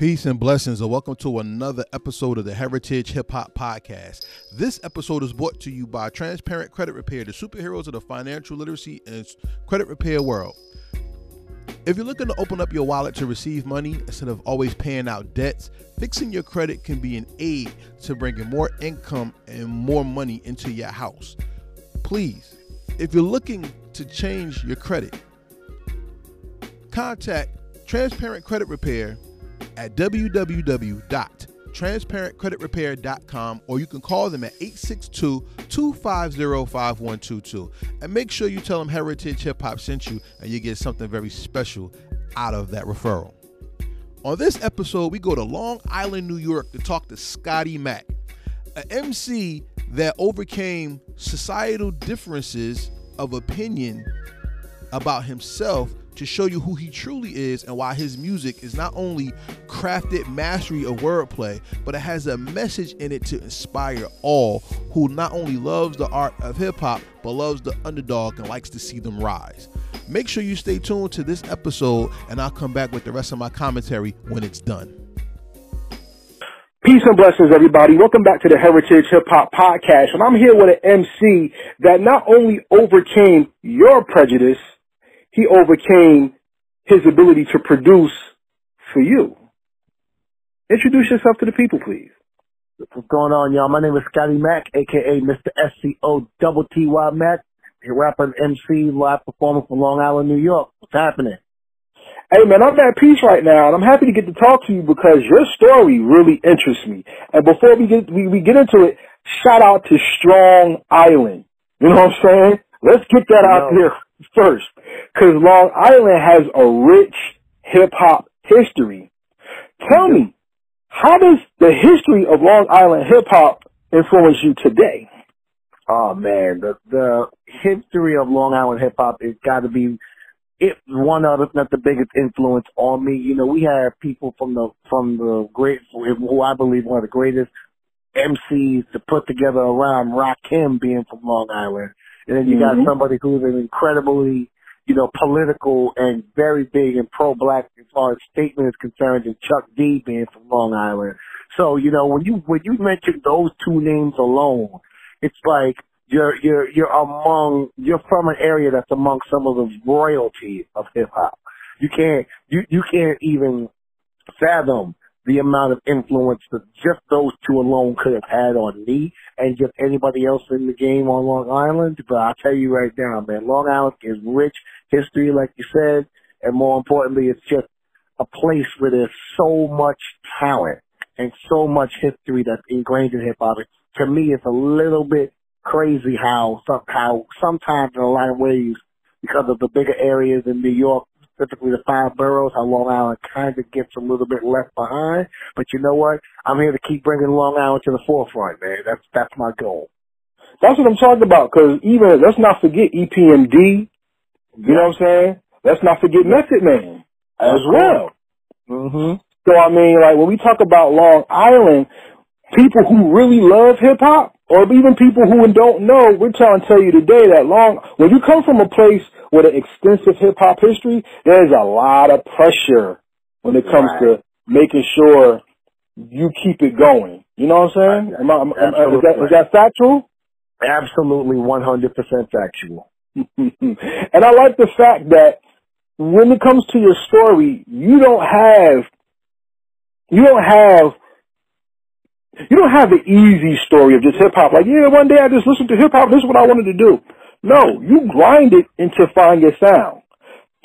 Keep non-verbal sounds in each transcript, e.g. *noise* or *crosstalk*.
Peace and blessings, and welcome to another episode of the Heritage Hip Hop Podcast. This episode is brought to you by Transparent Credit Repair, the superheroes of the financial literacy and credit repair world. If you're looking to open up your wallet to receive money instead of always paying out debts, fixing your credit can be an aid to bringing more income and more money into your house. Please, if you're looking to change your credit, contact Transparent Credit Repair at www.transparentcreditrepair.com or you can call them at 862-250-5122 and make sure you tell them Heritage Hip Hop sent you and you get something very special out of that referral. On this episode, we go to Long Island, New York to talk to Scotty Mac, an MC that overcame societal differences of opinion about himself to show you who he truly is and why his music is not only crafted mastery of wordplay, but it has a message in it to inspire all who not only loves the art of hip hop, but loves the underdog and likes to see them rise. Make sure you stay tuned to this episode, and I'll come back with the rest of my commentary when it's done. Peace and blessings, everybody. Welcome back to the Heritage Hip Hop Podcast. And I'm here with an MC that not only overcame your prejudice, he overcame his ability to produce for you. Introduce yourself to the people, please. What's going on, y'all? My name is Scotty Mac, aka Mr. SCO Double TY Mac, a rapper and MC, live performer from Long Island, New York. What's happening? Hey man, I'm at peace right now, and I'm happy to get to talk to you because your story really interests me. And before we get we, we get into it, shout out to Strong Island. You know what I'm saying? Let's get that out there first, because Long Island has a rich hip hop history. Tell me, how does the history of Long Island hip hop influence you today? Oh man, the the history of Long Island hip hop has got to be it one of, if not the biggest influence on me. You know, we have people from the from the great, who I believe one of the greatest MCs to put together around Rakim being from Long Island, and then you Mhm. got somebody who's an incredibly, you know, political and very big and pro-black as far as statement is concerned, and Chuck D being from Long Island. So you know, when you when you mention those two names alone, it's like you're you're you're among you're from an area that's among some of the royalty of hip hop. You can't you you can't even fathom the amount of influence that just those two alone could have had on me and just anybody else in the game on Long Island. But I'll tell you right now, man, Long Island is rich history, like you said, and more importantly, it's just a place where there's so much talent and so much history that's ingrained in hip hop. To me, it's a little bit crazy how how sometimes in a lot of ways, because of the bigger areas in New York, specifically the five boroughs, how Long Island kind of gets a little bit left behind. But you know what? I'm here to keep bringing Long Island to the forefront, man. That's that's my goal. That's what I'm talking about. Because even let's not forget EPMD. You know what I'm saying? Let's not forget Method Man as well. hmm So I mean, like when we talk about Long Island, people who really love hip hop, or even people who don't know, we're trying to tell you today that long when you come from a place with an extensive hip hop history, there's a lot of pressure when it comes Right. to making sure you keep it going. You know what I'm saying? Am I, am, am, is, that, is that factual? Absolutely 100% factual. *laughs* and I like the fact that when it comes to your story, you don't have, you don't have, you don't have the easy story of just hip hop. Like, yeah, one day I just listened to hip hop. This is what I wanted to do. No, you grind it into find your sound.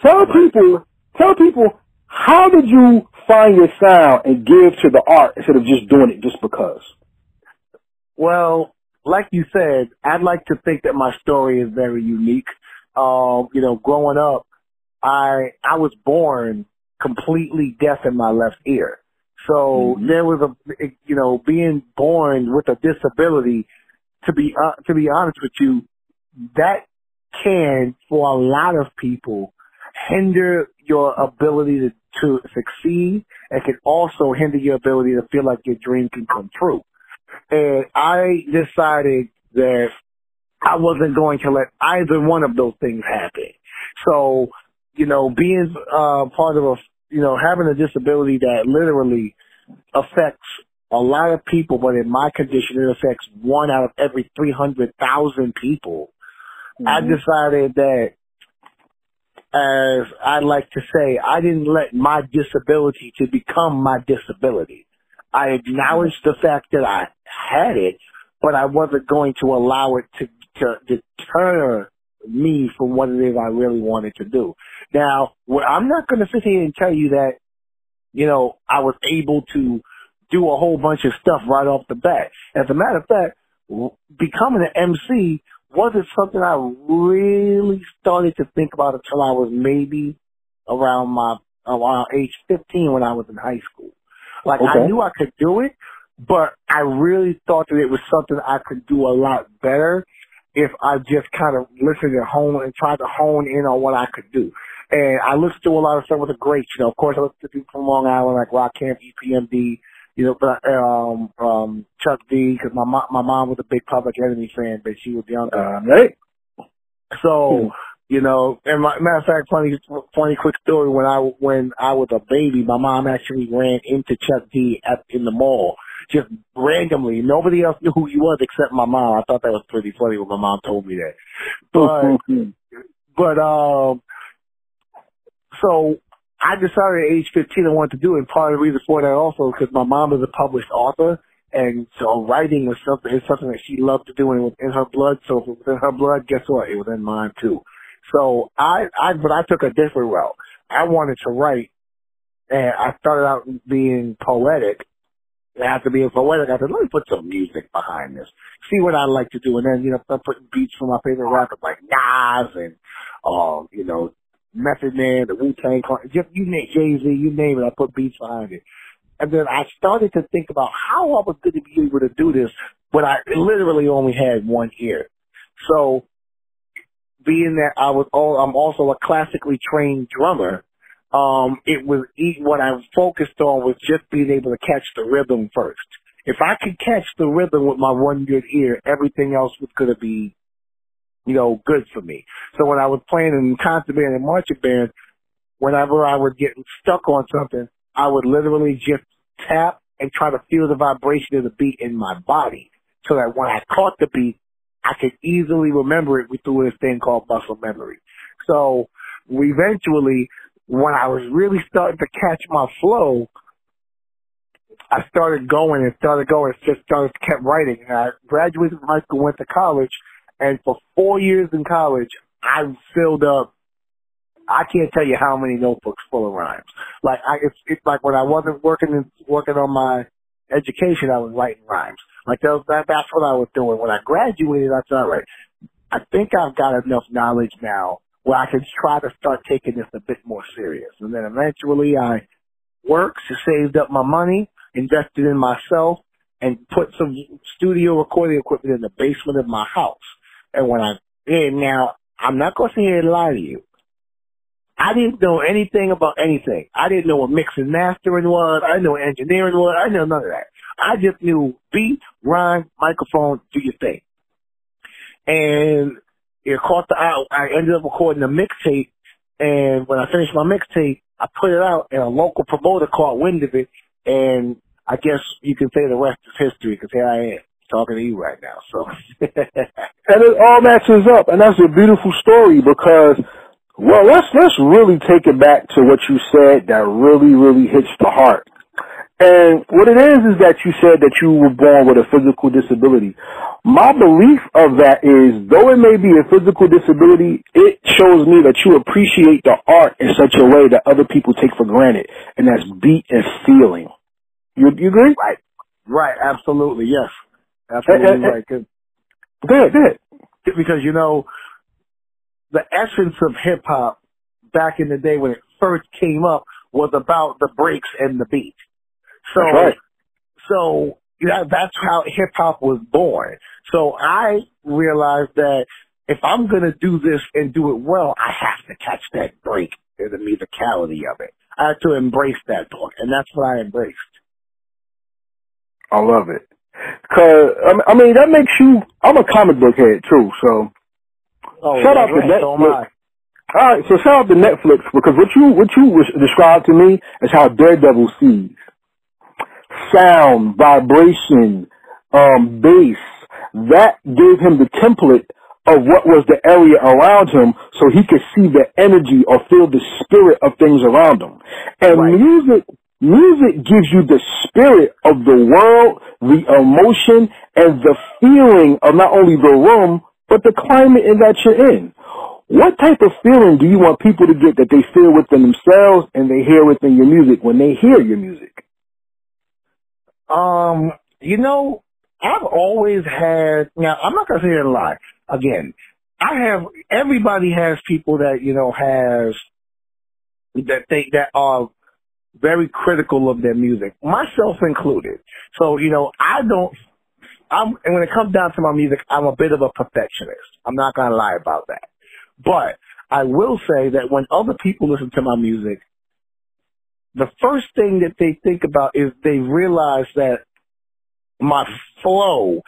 Tell people, tell people, how did you find your sound and give to the art instead of just doing it just because? Well, like you said, I'd like to think that my story is very unique. Um, you know, growing up, I I was born completely deaf in my left ear. So Mhm. there was a, you know, being born with a disability. To be uh, to be honest with you, that can, for a lot of people, hinder your ability to, to succeed, and can also hinder your ability to feel like your dream can come true. And I decided that I wasn't going to let either one of those things happen. So, you know, being uh, part of a you know, having a disability that literally affects a lot of people, but in my condition, it affects one out of every 300,000 people. Mm-hmm. I decided that, as I like to say, I didn't let my disability to become my disability. I acknowledged the fact that I had it, but I wasn't going to allow it to, to deter me from what it is I really wanted to do. Now, I'm not going to sit here and tell you that, you know, I was able to do a whole bunch of stuff right off the bat. As a matter of fact, becoming an MC wasn't something I really started to think about until I was maybe around my around age 15 when I was in high school. Like okay. I knew I could do it, but I really thought that it was something I could do a lot better if I just kind of listened at home and tried to hone in on what I could do. And I listened to a lot of stuff with the greats, you know, of course I listened to people from Long Island like Rakim, EPMD, you know, but, um, um, Chuck D, cause my mom, my mom was a big Public Enemy fan, but she was young. Uh, right. So, you know, and my, matter of fact, funny, funny quick story. When I when I was a baby, my mom actually ran into Chuck D at in the mall, just randomly. Nobody else knew who he was except my mom. I thought that was pretty funny when my mom told me that. But *laughs* but um, so I decided at age 15 I wanted to do it. And part of the reason for that also because my mom is a published author. And so writing was something, is something that she loved to do and it was in her blood. So if it was in her blood, guess what? It was in mine too. So I, I, but I took a different route. I wanted to write and I started out being poetic. After being poetic, I said, let me put some music behind this. See what I like to do. And then, you know, I'm putting beats from my favorite rappers like Nas and, um, you know, Method Man, the Wu Tang Clan, just you name Jay Z, you name it. I put beats behind it, and then I started to think about how I was going to be able to do this when I literally only had one ear. So, being that I was all, I'm also a classically trained drummer. Um, it was what I focused on was just being able to catch the rhythm first. If I could catch the rhythm with my one good ear, everything else was going to be you know, good for me. So when I was playing in concert band and marching band, whenever I would get stuck on something, I would literally just tap and try to feel the vibration of the beat in my body so that when I caught the beat, I could easily remember it through this thing called muscle memory. So we eventually, when I was really starting to catch my flow, I started going and started going, just started kept writing. And I graduated from high school, went to college, and for four years in college, I filled up. I can't tell you how many notebooks full of rhymes. Like I, it's, it's like when I wasn't working in, working on my education, I was writing rhymes. Like that, that, that's what I was doing. When I graduated, I thought, right, I think I've got enough knowledge now where I can try to start taking this a bit more serious. And then eventually I worked, saved up my money, invested in myself, and put some studio recording equipment in the basement of my house. And when I now, I'm not going to sit here and lie to you. I didn't know anything about anything. I didn't know what mixing mastering was. I didn't know what engineering was. I didn't know none of that. I just knew beat, rhyme, microphone, do your thing. And it caught the out. I ended up recording a mixtape. And when I finished my mixtape, I put it out and a local promoter caught wind of it. And I guess you can say the rest is history because here I am talking to you right now. So, *laughs* and it all matches up, and that's a beautiful story because, well, let's let's really take it back to what you said that really really hits the heart. And what it is is that you said that you were born with a physical disability. My belief of that is, though it may be a physical disability, it shows me that you appreciate the art in such a way that other people take for granted, and that's beat and feeling. You, you agree? Right. Right. Absolutely. Yes. Absolutely right. Cause, good, good. Because you know, the essence of hip hop back in the day when it first came up was about the breaks and the beat. So, right. so yeah, that's how hip hop was born. So I realized that if I'm gonna do this and do it well, I have to catch that break and the musicality of it. I have to embrace that book, and that's what I embraced. I love it. Cause I mean that makes you. I'm a comic book head too, so oh, shout out to that. So. All right, so shout out to Netflix because what you what you described to me is how Daredevil sees sound, vibration, um, bass. That gave him the template of what was the area around him so he could see the energy or feel the spirit of things around him. And right. music Music gives you the spirit of the world, the emotion, and the feeling of not only the room, but the climate in that you're in. What type of feeling do you want people to get that they feel within themselves and they hear within your music when they hear your music? Um, you know, I've always had, now I'm not going to say a lie. Again, I have, everybody has people that, you know, has, that they, that are very critical of their music, myself included. So, you know, I don't, I'm, and when it comes down to my music, I'm a bit of a perfectionist. I'm not going to lie about that. But I will say that when other people listen to my music, the first thing that they think about is they realize that my flow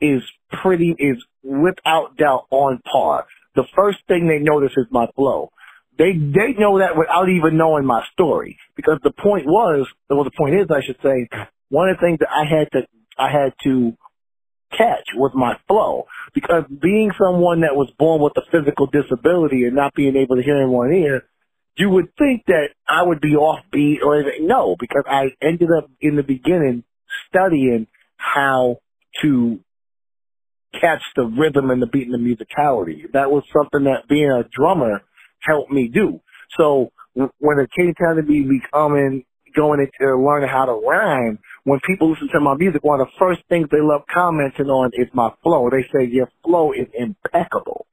is pretty, is without doubt on par. The first thing they notice is my flow. They they know that without even knowing my story. Because the point was, well, the point is, I should say, one of the things that I had to I had to catch was my flow. Because being someone that was born with a physical disability and not being able to hear in one ear, you would think that I would be offbeat or anything. No, because I ended up in the beginning studying how to catch the rhythm and the beat and the musicality. That was something that being a drummer helped me do. So when it came time to be becoming, going into learning how to rhyme, when people listen to my music, one of the first things they love commenting on is my flow. They say your flow is impeccable.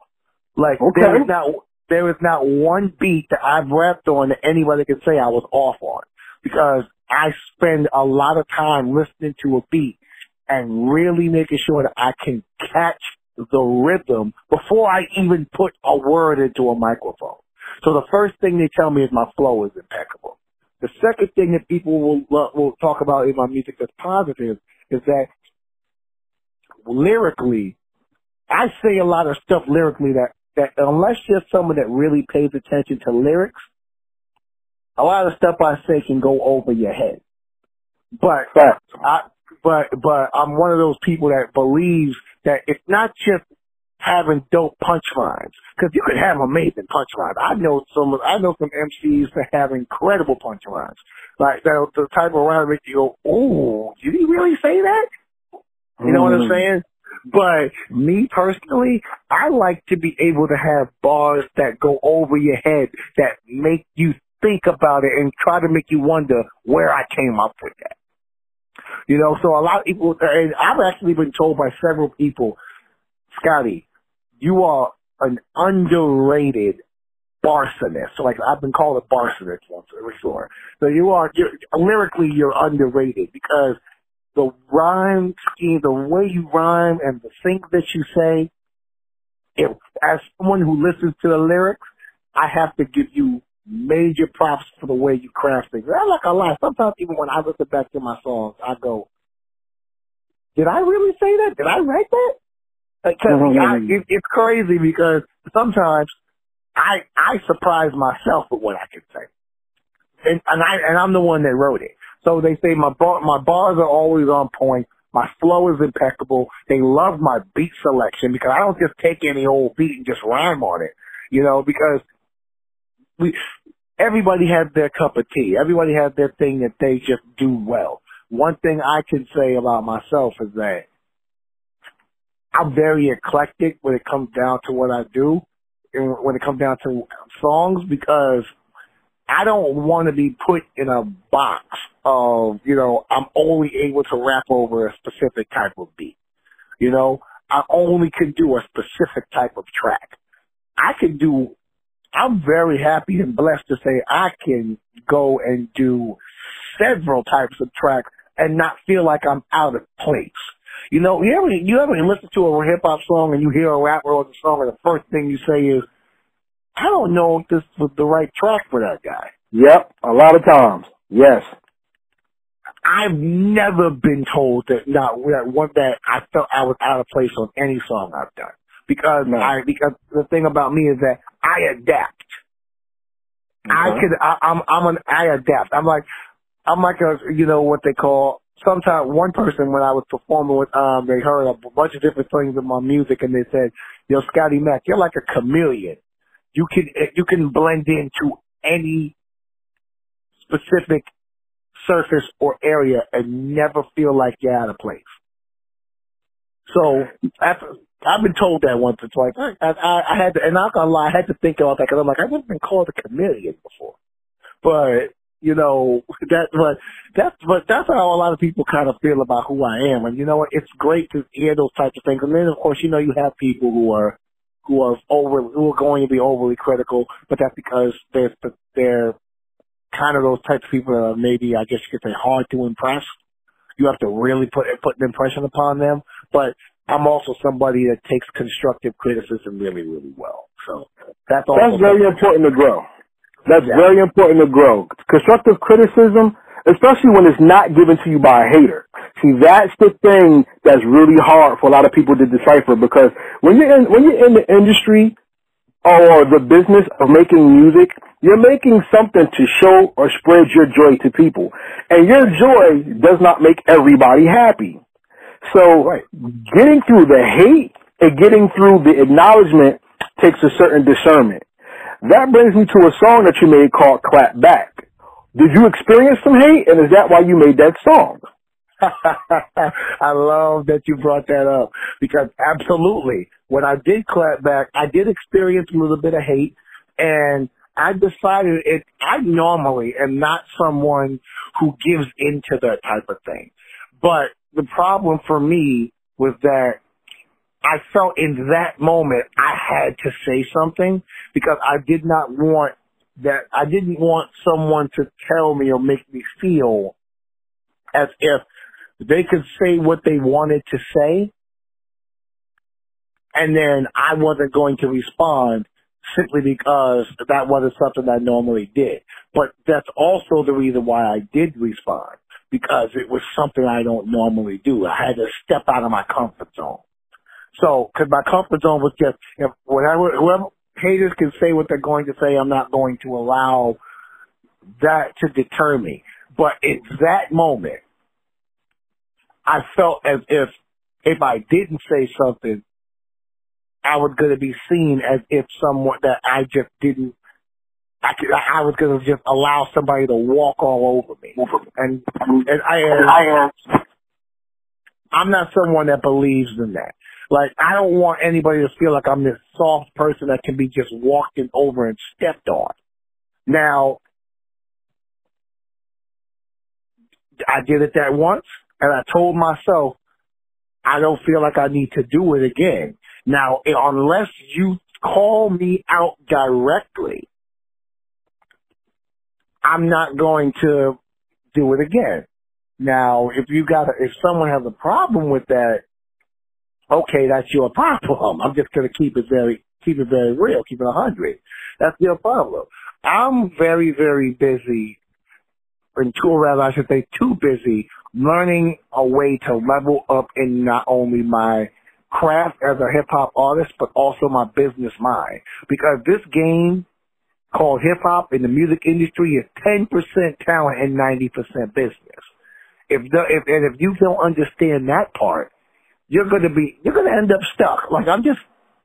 Like okay. there is not there is not one beat that I've rapped on that anybody can say I was off on because I spend a lot of time listening to a beat and really making sure that I can catch the rhythm before I even put a word into a microphone. So the first thing they tell me is my flow is impeccable. The second thing that people will will talk about in my music that's positive is that lyrically, I say a lot of stuff lyrically that that unless you're someone that really pays attention to lyrics, a lot of stuff I say can go over your head. But I, but but I'm one of those people that believes that it's not just having dope punchlines because you could have amazing punchlines. I know some I know some MCs that have incredible punchlines, like that the type of rhyme that you go, "Oh, did he really say that?" You know mm. what I'm mm. saying? But me personally, I like to be able to have bars that go over your head that make you think about it and try to make you wonder where I came up with that. You know, so a lot of people, and I've actually been told by several people, Scotty, you are an underrated barsonist. So like I've been called a barsonist once before. So you are, you're, lyrically you're underrated because the rhyme scheme, the way you rhyme and the things that you say, if, as someone who listens to the lyrics, I have to give you major props for the way you craft things. I like not gonna. Sometimes even when I listen back to my songs, I go, "Did I really say that? Did I write that?" Because mm-hmm. it, it's crazy because sometimes I I surprise myself with what I can say, and and I and I'm the one that wrote it. So they say my bar, my bars are always on point. My flow is impeccable. They love my beat selection because I don't just take any old beat and just rhyme on it. You know, because we everybody has their cup of tea. Everybody has their thing that they just do well. One thing I can say about myself is that I'm very eclectic when it comes down to what I do and when it comes down to songs because I don't want to be put in a box of, you know, I'm only able to rap over a specific type of beat. You know, I only can do a specific type of track. I can do I'm very happy and blessed to say I can go and do several types of tracks and not feel like I'm out of place. You know, you ever you ever listen to a hip hop song and you hear a rapper on the song and the first thing you say is, I don't know if this was the right track for that guy. Yep, a lot of times. Yes. I've never been told that not that one that I felt I was out of place on any song I've done. because No. I because the thing about me is that I adapt. I could I, I'm I'm an I adapt. I'm like I'm like a you know what they call sometimes one person when I was performing with um they heard a bunch of different things in my music and they said, Yo, Scotty Mac, you're like a chameleon. You can you can blend into any specific surface or area and never feel like you're out of place. So after I've been told that once or twice. I, I, I had to, and I'm not gonna lie, I had to think about that because I'm like, I've never been called a chameleon before. But you know *laughs* that, but that's but that's how a lot of people kind of feel about who I am. And you know what? It's great to hear those types of things. And then of course, you know, you have people who are who are over who are going to be overly critical, but that's because they're they're kind of those types of people that are maybe I guess you could say hard to impress. You have to really put put an impression upon them. But I'm also somebody that takes constructive criticism really, really well. So that's That's very important to grow. That's very important to grow. Constructive criticism, especially when it's not given to you by a hater. See, that's the thing that's really hard for a lot of people to decipher because when you're in, when you're in the industry or the business of making music, you're making something to show or spread your joy to people. And your joy does not make everybody happy. So getting through the hate and getting through the acknowledgement takes a certain discernment. That brings me to a song that you made called Clap Back. Did you experience some hate and is that why you made that song? *laughs* I love that you brought that up because absolutely, when I did clap back, I did experience a little bit of hate, and I decided it. I normally am not someone who gives into that type of thing, but the problem for me was that I felt in that moment I had to say something because I did not want that. I didn't want someone to tell me or make me feel as if they could say what they wanted to say and then I wasn't going to respond simply because that wasn't something I normally did. But that's also the reason why I did respond because it was something I don't normally do. I had to step out of my comfort zone. So, cause my comfort zone was just, if whatever, whoever haters can say what they're going to say, I'm not going to allow that to deter me. But in that moment, I felt as if if I didn't say something, I was going to be seen as if someone that I just didn't. I could, I was going to just allow somebody to walk all over me, and and I am. I'm I'm not someone that believes in that. Like I don't want anybody to feel like I'm this soft person that can be just walked over and stepped on. Now, I did it that once, and I told myself I don't feel like I need to do it again. Now, unless you call me out directly, I'm not going to do it again. Now, if you got, if someone has a problem with that, okay, that's your *laughs* problem. I'm just going to keep it very, keep it very real, keep it a hundred. That's your problem. I'm very, very busy, and too, rather I should say too busy, learning a way to level up in not only my craft as a hip hop artist, but also my business mind. Because this game called hip hop in the music industry is 10% talent and 90% business. If the, if, and if you don't understand that part, you're gonna be, you're gonna end up stuck. Like I'm just,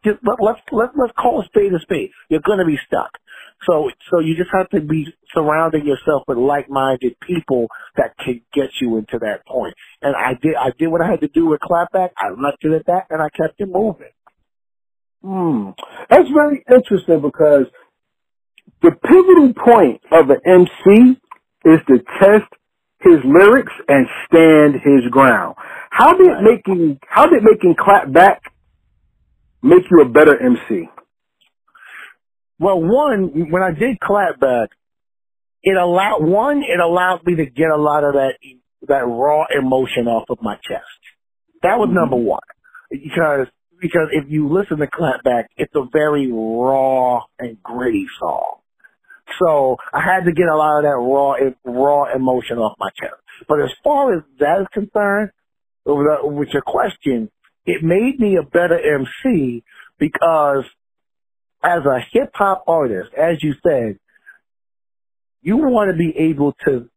just let, let's, let, let's call a spade a spade. You're gonna be stuck. So, so you just have to be surrounding yourself with like-minded people that can get you into that point. And I did, I did what I had to do with clapback. I left it at that and I kept it moving. Hmm. That's very interesting because the pivotal point of an MC is to test his lyrics and stand his ground. How did making how did making clap back make you a better MC? Well, one, when I did clapback, it allowed, one, it allowed me to get a lot of that, that raw emotion off of my chest. That was mm-hmm. number one. Because, because if you listen to clapback, it's a very raw and gritty song. So I had to get a lot of that raw, raw emotion off my chest. But as far as that is concerned, with your question, it made me a better MC because as a hip hop artist, as you said, you want to be able to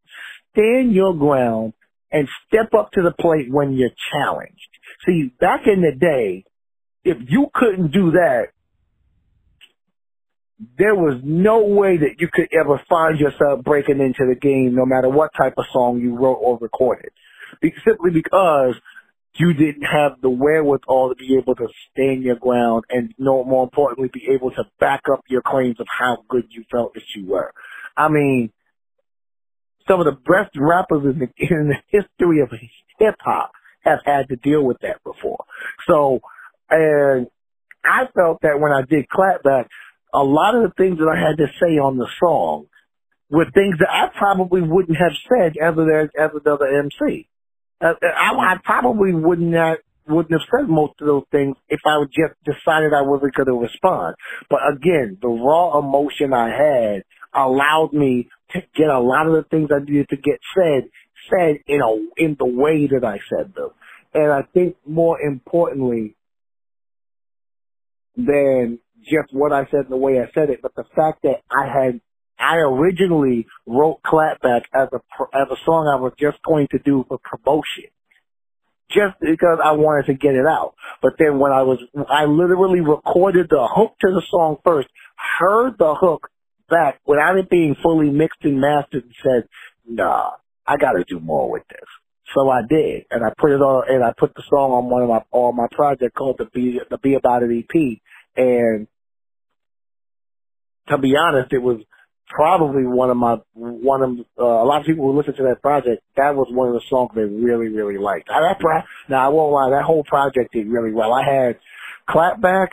stand your ground and step up to the plate when you're challenged. See, back in the day, if you couldn't do that, there was no way that you could ever find yourself breaking into the game no matter what type of song you wrote or recorded. Simply because you didn't have the wherewithal to be able to stand your ground and no more importantly be able to back up your claims of how good you felt that you were. I mean, some of the best rappers in the, in the history of hip hop have had to deal with that before. So, and I felt that when I did Clapback, a lot of the things that I had to say on the song were things that I probably wouldn't have said as, a, as another MC. Uh, I, I probably wouldn't have, wouldn't have said most of those things if I would just decided I wasn't going to respond. But again, the raw emotion I had allowed me to get a lot of the things I needed to get said, said in a, in the way that I said them. And I think more importantly than just what I said and the way I said it, but the fact that I had I originally wrote Clapback as a as a song I was just going to do for promotion, just because I wanted to get it out. But then when I was, I literally recorded the hook to the song first, heard the hook back without it being fully mixed and mastered, and said, "Nah, I got to do more with this." So I did, and I put it on, and I put the song on one of my on my project called the Be the Be About It EP, and to be honest, it was probably one of my one of uh, a lot of people who listen to that project. That was one of the songs they really really liked. I, that pro- now I won't lie, that whole project did really well. I had Clapback,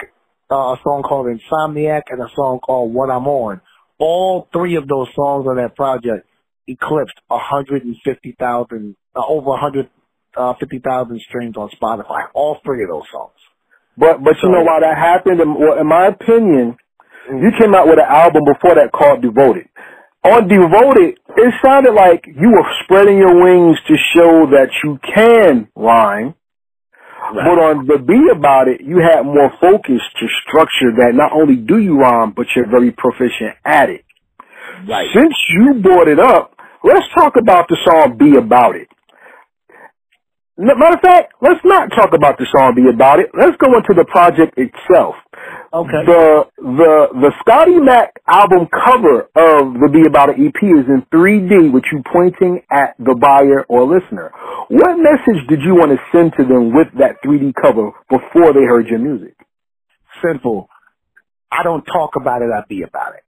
uh, a song called Insomniac, and a song called What I'm On. All three of those songs on that project eclipsed 150,000, uh, over 150,000 streams on Spotify. All three of those songs. But but you know why that happened? In, well, in my opinion, you came out with an album before that called Devoted. On Devoted, it sounded like you were spreading your wings to show that you can rhyme. Right. But on the Be About It, you had more focus to structure that not only do you rhyme, but you're very proficient at it. Right. Since you brought it up, let's talk about the song Be About It. Matter of fact, let's not talk about the song Be About It. Let's go into the project itself. Okay. The the the Scotty Mac album cover of the Be About It EP is in 3D with you pointing at the buyer or listener. What message did you want to send to them with that 3D cover before they heard your music? Simple. I don't talk about it, I be about it.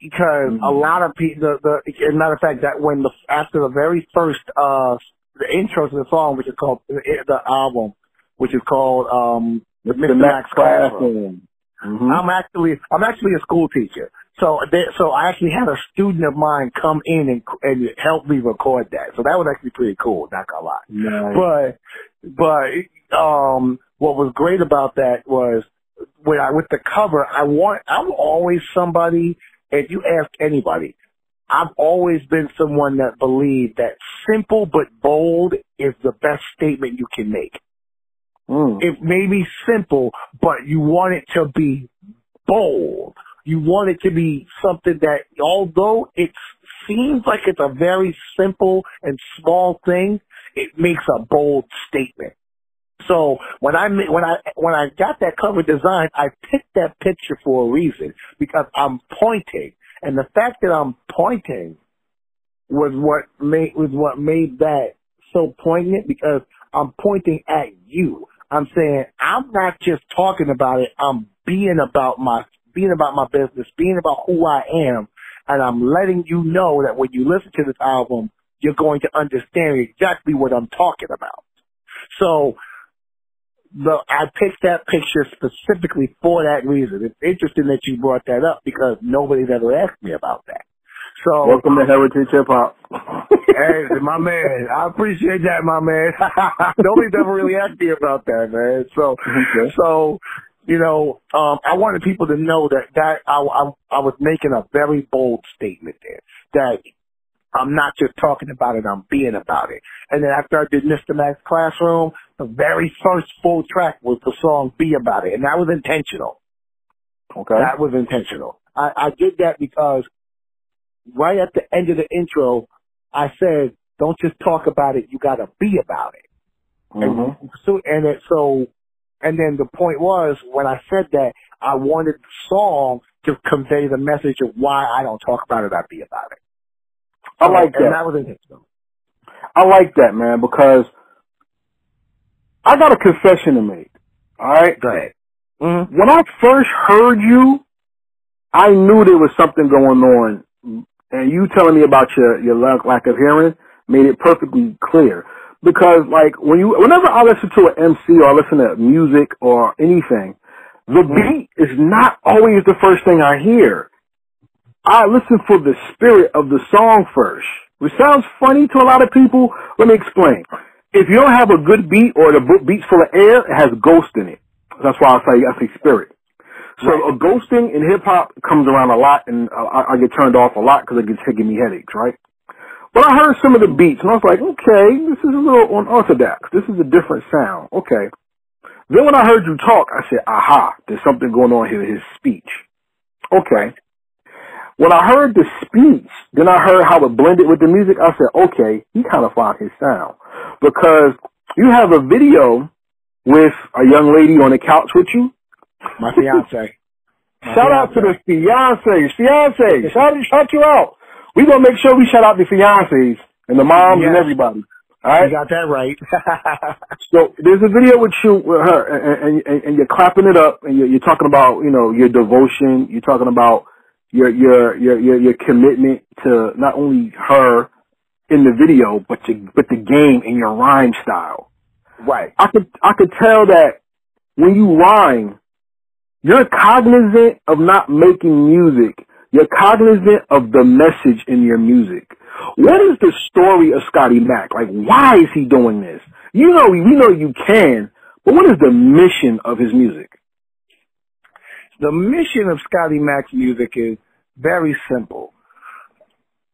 Because mm-hmm. a lot of people, the, the, as a matter of fact, that when the, after the very first, uh, the intro to the song, which is called, the album, which is called, um, the Mr. Mac's Classroom. Mm-hmm. I'm actually I'm actually a school teacher, so they, so I actually had a student of mine come in and and help me record that. So that was actually pretty cool. Not gonna lie, nice. but but um, what was great about that was when I with the cover, I want I'm always somebody. If you ask anybody, I've always been someone that believed that simple but bold is the best statement you can make. Mm. It may be simple, but you want it to be bold. You want it to be something that, although it seems like it's a very simple and small thing, it makes a bold statement. So when I when I when I got that cover design, I picked that picture for a reason because I'm pointing, and the fact that I'm pointing was what made was what made that so poignant because I'm pointing at you. I'm saying I'm not just talking about it. I'm being about my being about my business, being about who I am, and I'm letting you know that when you listen to this album, you're going to understand exactly what I'm talking about. So the I picked that picture specifically for that reason. It's interesting that you brought that up because nobody's ever asked me about that. So welcome to Heritage Hip Hop. hey, my man, I appreciate that, my man. *laughs* Nobody's ever really asked me about that, man. So, okay. so you know, um, I wanted people to know that that I, I I was making a very bold statement there that I'm not just talking about it, I'm being about it. And then after I did Mr. Mac's Classroom, the very first full track was the song "Be About It," and that was intentional. Okay. That was intentional. I, I did that because right at the end of the intro, I said, "Don't just talk about it; you got to be about it." Mhm. And so, and it, so, and then the point was when I said that, I wanted the song to convey the message of why I don't talk about it, I be about it. I like And that. that was intentional. I like that, man, because I got a confession to make. All right. Go ahead. Mm-hmm. When I first heard you, I knew there was something going on, and you telling me about your your lack, of hearing made it perfectly clear. Because like when you, whenever I listen to an MC or I listen to music or anything, the beat is not always the first thing I hear. I listen for the spirit of the song first. Which sounds funny to a lot of people. Let me explain. If you don't have a good beat or the beat's full of air, it has ghost in it. That's why I say I say spirit. So a ghosting in hip hop comes around a lot, and I, I get turned off a lot because it gets giving me headaches, right? But I heard some of the beats, and I was like, okay, this is a little unorthodox. This is a different sound. Okay. Then when I heard you talk, I said, aha, there's something going on here in his speech. Okay. When I heard the speech, then I heard how it blended with the music. I said, okay, he kind of found his sound because you have a video with a young lady on the couch with you. My fiance. *laughs* My Shout out to the fiance. fiancés, fiancés. Shout, shout you out. We gonna make sure we shout out the fiancés and the moms and everybody. All right, You got that right. *laughs* So there's a video with you with her, and, and, and you're clapping it up, and you're, you're talking about you know your devotion. You're talking about your your your your, your commitment to not only her in the video, but to but the game and your rhyme style. right. I could I could tell that when you rhyme, you're cognizant of not making music. You're cognizant of the message in your music. What is the story of Scotty Mac? Like, why is he doing this? You know, we know you can, but what is the mission of his music? The mission of Scotty Mac's music is very simple.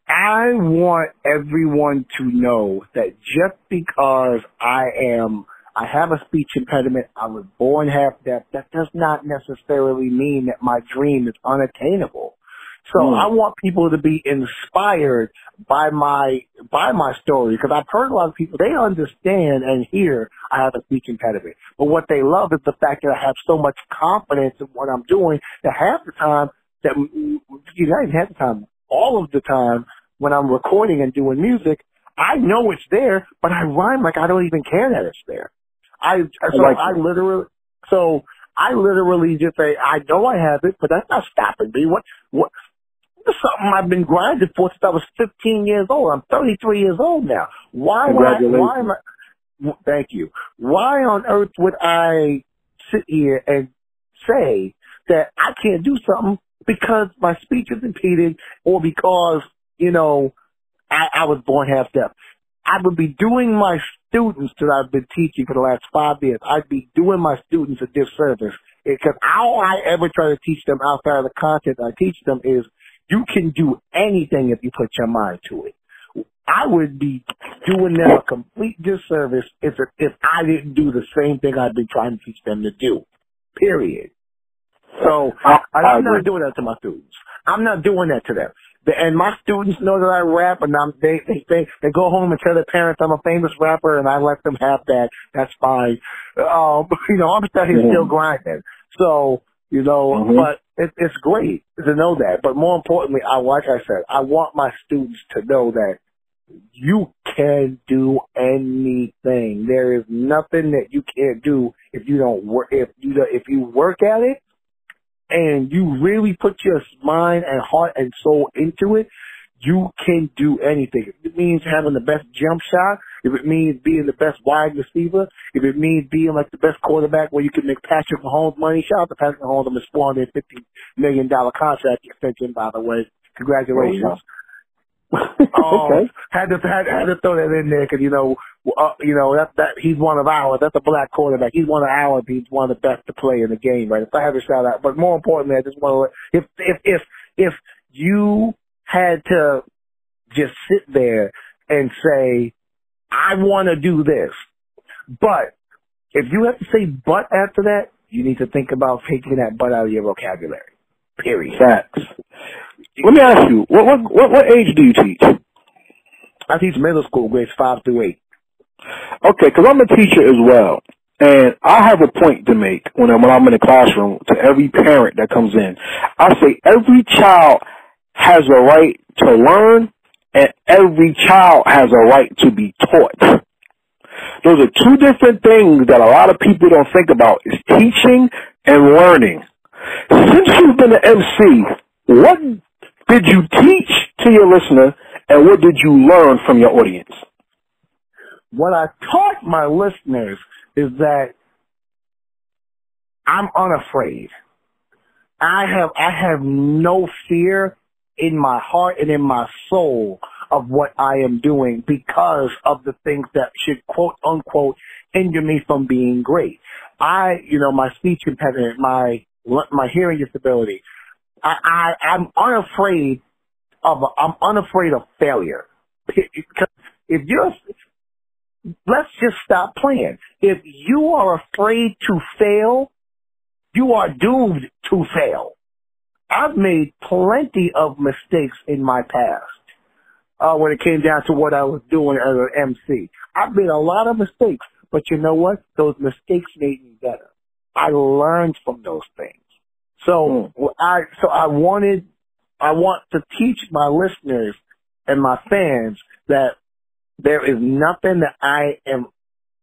I want everyone to know that just because I am, I have a speech impediment, I was born half deaf, that does not necessarily mean that my dream is unattainable. So Hmm. I want people to be inspired by my by my story because I've heard a lot of people they understand and hear I have a speech impediment, but what they love is the fact that I have so much confidence in what I'm doing that half the time that you know, half the time, all of the time when I'm recording and doing music, I know it's there, but I rhyme like I don't even care that it's there. I so like I literally so I literally just say I know I have it, but that's not stopping me. What what this is something I've been grinding for since I was 15 years old. I'm 33 years old now. Why would I, why am I, thank you. Why on earth would I sit here and say that I can't do something because my speech is impeded or because, you know, I, I was born half deaf? I would be doing my students that I've been teaching for the last five years. I'd be doing my students a disservice because all I ever try to teach them outside of the content I teach them is you can do anything if you put your mind to it. I would be doing them a complete disservice if if I didn't do the same thing I've been trying to teach them to do. Period. So I, agree. not doing that to my students. I'm not doing that to them. And my students know that I rap, and I'm, they, they they they go home and tell their parents I'm a famous rapper, and I let them have that. That's fine. Um, *laughs* you know, I'm still here still grinding. So you know, Mhm. but it, it's great to know that. But more importantly, I like I said, I want my students to know that you can do anything. There is nothing that you can't do if you don't work. If you don't- if you work at it and you really put your mind and heart and soul into it, you can do anything. If it means having the best jump shot, if it means being the best wide receiver, if it means being like the best quarterback where you can make Patrick Mahomes money, shout out to Patrick Mahomes on his $450 million contract extension, by the way. Oh, Congratulations. Um, *laughs* okay. had to had, had to throw that in there because you know uh, you know that that he's one of ours. That's a black quarterback. He's one of ours. He's one of the best to play in the game, right? If I had to shout out, but more importantly, I just want to if if if if you had to just sit there and say, I want to do this, but If you have to say but after that, you need to think about taking that but out of your vocabulary. Period. Facts. Let me ask you, what what what, what age do you teach? I teach middle school grades five through eight. Okay, because I'm a teacher as well, and I have a point to make when I'm, when I'm in the classroom to every parent that comes in. I say every child has a right to learn, and every child has a right to be taught. Those are two different things that a lot of people don't think about: is teaching and learning. Since you've been an MC, what did you teach to your listener, and what did you learn from your audience? What I taught my listeners is that I'm unafraid. I have I have no fear in my heart and in my soul of what I am doing because of the things that should quote unquote hinder me from being great. I, you know, my speech impediment, my my hearing disability. I, I I'm unafraid of I'm unafraid of failure. *laughs* Because if you're let's just stop playing. If you are afraid to fail, you are doomed to fail. I've made plenty of mistakes in my past. Uh, when it came down to what I was doing as an MC. I've made a lot of mistakes, but you know what? Those mistakes made me better. I learned from those things. So mm. I, so I wanted, I want to teach my listeners and my fans that there is nothing that I am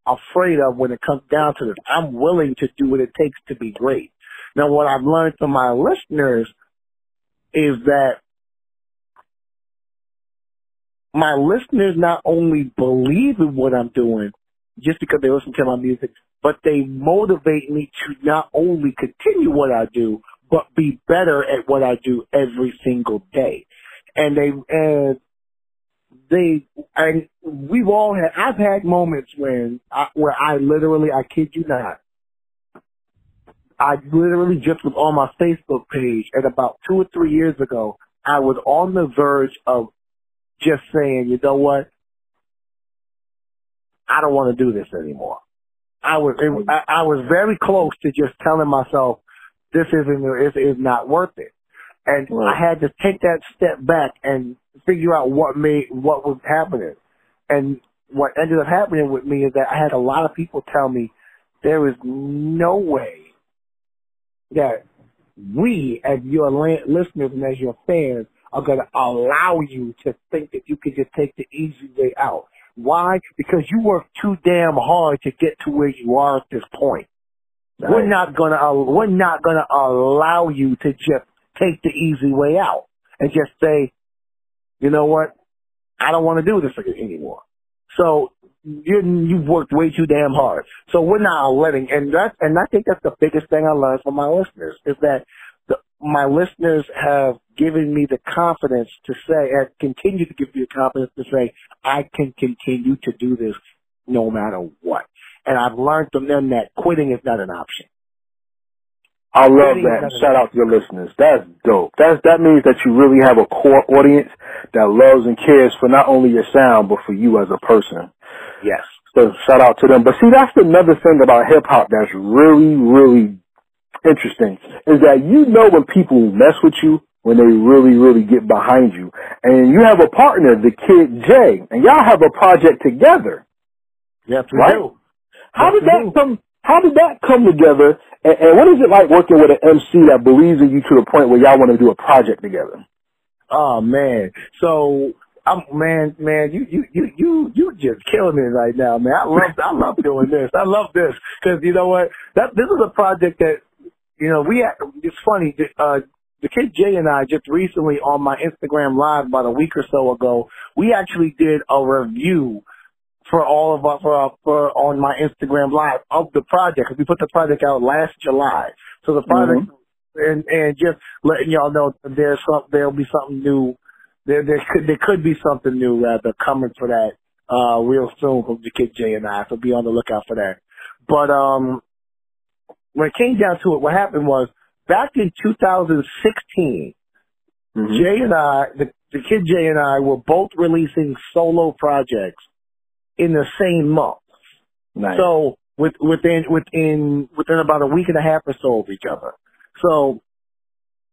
afraid of when it comes down to this. I'm willing to do what it takes to be great. Now, what I've learned from my listeners is that my listeners not only believe in what I'm doing just because they listen to my music, but they motivate me to not only continue what I do, but be better at what I do every single day. And they, and they, and we've all had, I've had moments when, I, where I literally, I kid you not, I literally just was on my Facebook page and about two or three years ago, I was on the verge of just saying, you know what? I don't want to do this anymore. I was, it, I, I was very close to just telling myself, this isn't, this is not worth it. And right. I had to take that step back and figure out what made, what was happening. And what ended up happening with me is that I had a lot of people tell me there is no way that we as your listeners and as your fans are going to allow you to think that you can just take the easy way out. Why? Because you work too damn hard to get to where you are at this point. Right. We're not gonna, uh, we're not gonna allow you to just take the easy way out and just say, you know what? I don't want to do this anymore. So you you've worked way too damn hard. So we're not letting, and that, and I think that's the biggest thing I learned from my listeners is that the, my listeners have given me the confidence to say, and continue to give me the confidence to say, I can continue to do this no matter what. And I've learned from them that quitting is not an option. I love that. Shout out to your listeners. That's dope. That's, that means that you really have a core audience that loves and cares for not only your sound, but for you as a person. Yes. So shout out to them. But see, that's another thing about hip hop that's really, really interesting is that you know when people mess with you when they really, really get behind you. And you have a partner, the kid Jay, and y'all have a project together. Yes, we right? do. How did that come? How did that come together? And, and what is it like working with an MC that believes in you to the point where y'all want to do a project together? Oh man, so I'm man, man, you you you you you just killing me right now, man. I love I love doing this. I love this because you know what? That this is a project that you know we. It's funny. Uh, the kid Jay and I just recently on my Instagram live about a week or so ago, we actually did a review for all of us for, for on my Instagram live of the project. Because we put the project out last July, so the project mm-hmm. and and just letting y'all know there's some there'll be something new. There there could there could be something new rather coming for that uh real soon from the kid Jay and I. So be on the lookout for that. But um, when it came down to it, what happened was back in 2016, mm-hmm. Jay and I, the, the kid Jay and I were both releasing solo projects in the same month. Nice. So with, within within within about a week and a half or so of each other. So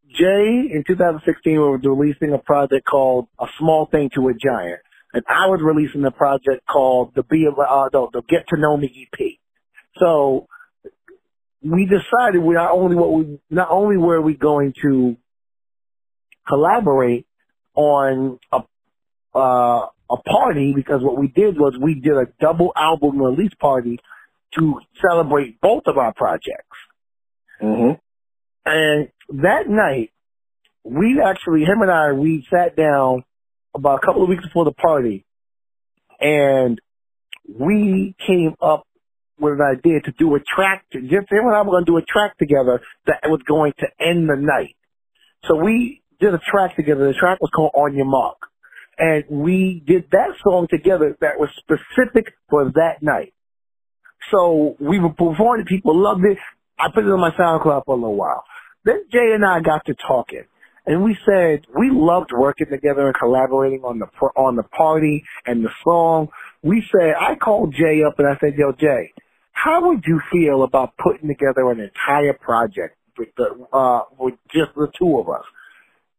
Jay in 2016 was releasing a project called A Small Thing to a Giant, and I was releasing a project called the Be uh, no, the Get to Know Me EP. So we decided we not only what we not only were we going to collaborate on a uh, a party because what we did was we did a double album release party to celebrate both of our projects. Mm-hmm. And that night, we actually, him and I, we sat down about a couple of weeks before the party and we came up with an idea to do a track, to, just him and I were going to do a track together that was going to end the night. So we did a track together. The track was called On Your Mark. And we did that song together that was specific for that night. So we were performing, people loved it. I put it on my SoundCloud for a little while. Then Jay and I got to talking, and we said we loved working together and collaborating on the on the party and the song. We said I called Jay up and I said, "Yo, Jay, how would you feel about putting together an entire project with the uh with just the two of us?"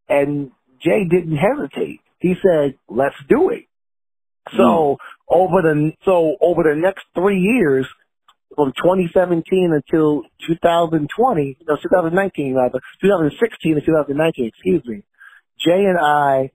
And Jay didn't hesitate. He said, "Let's do it." So hmm. over the so over the next three years, from 2017 until 2020, no 2019 rather, 2016 to 2019, excuse me, Jay and I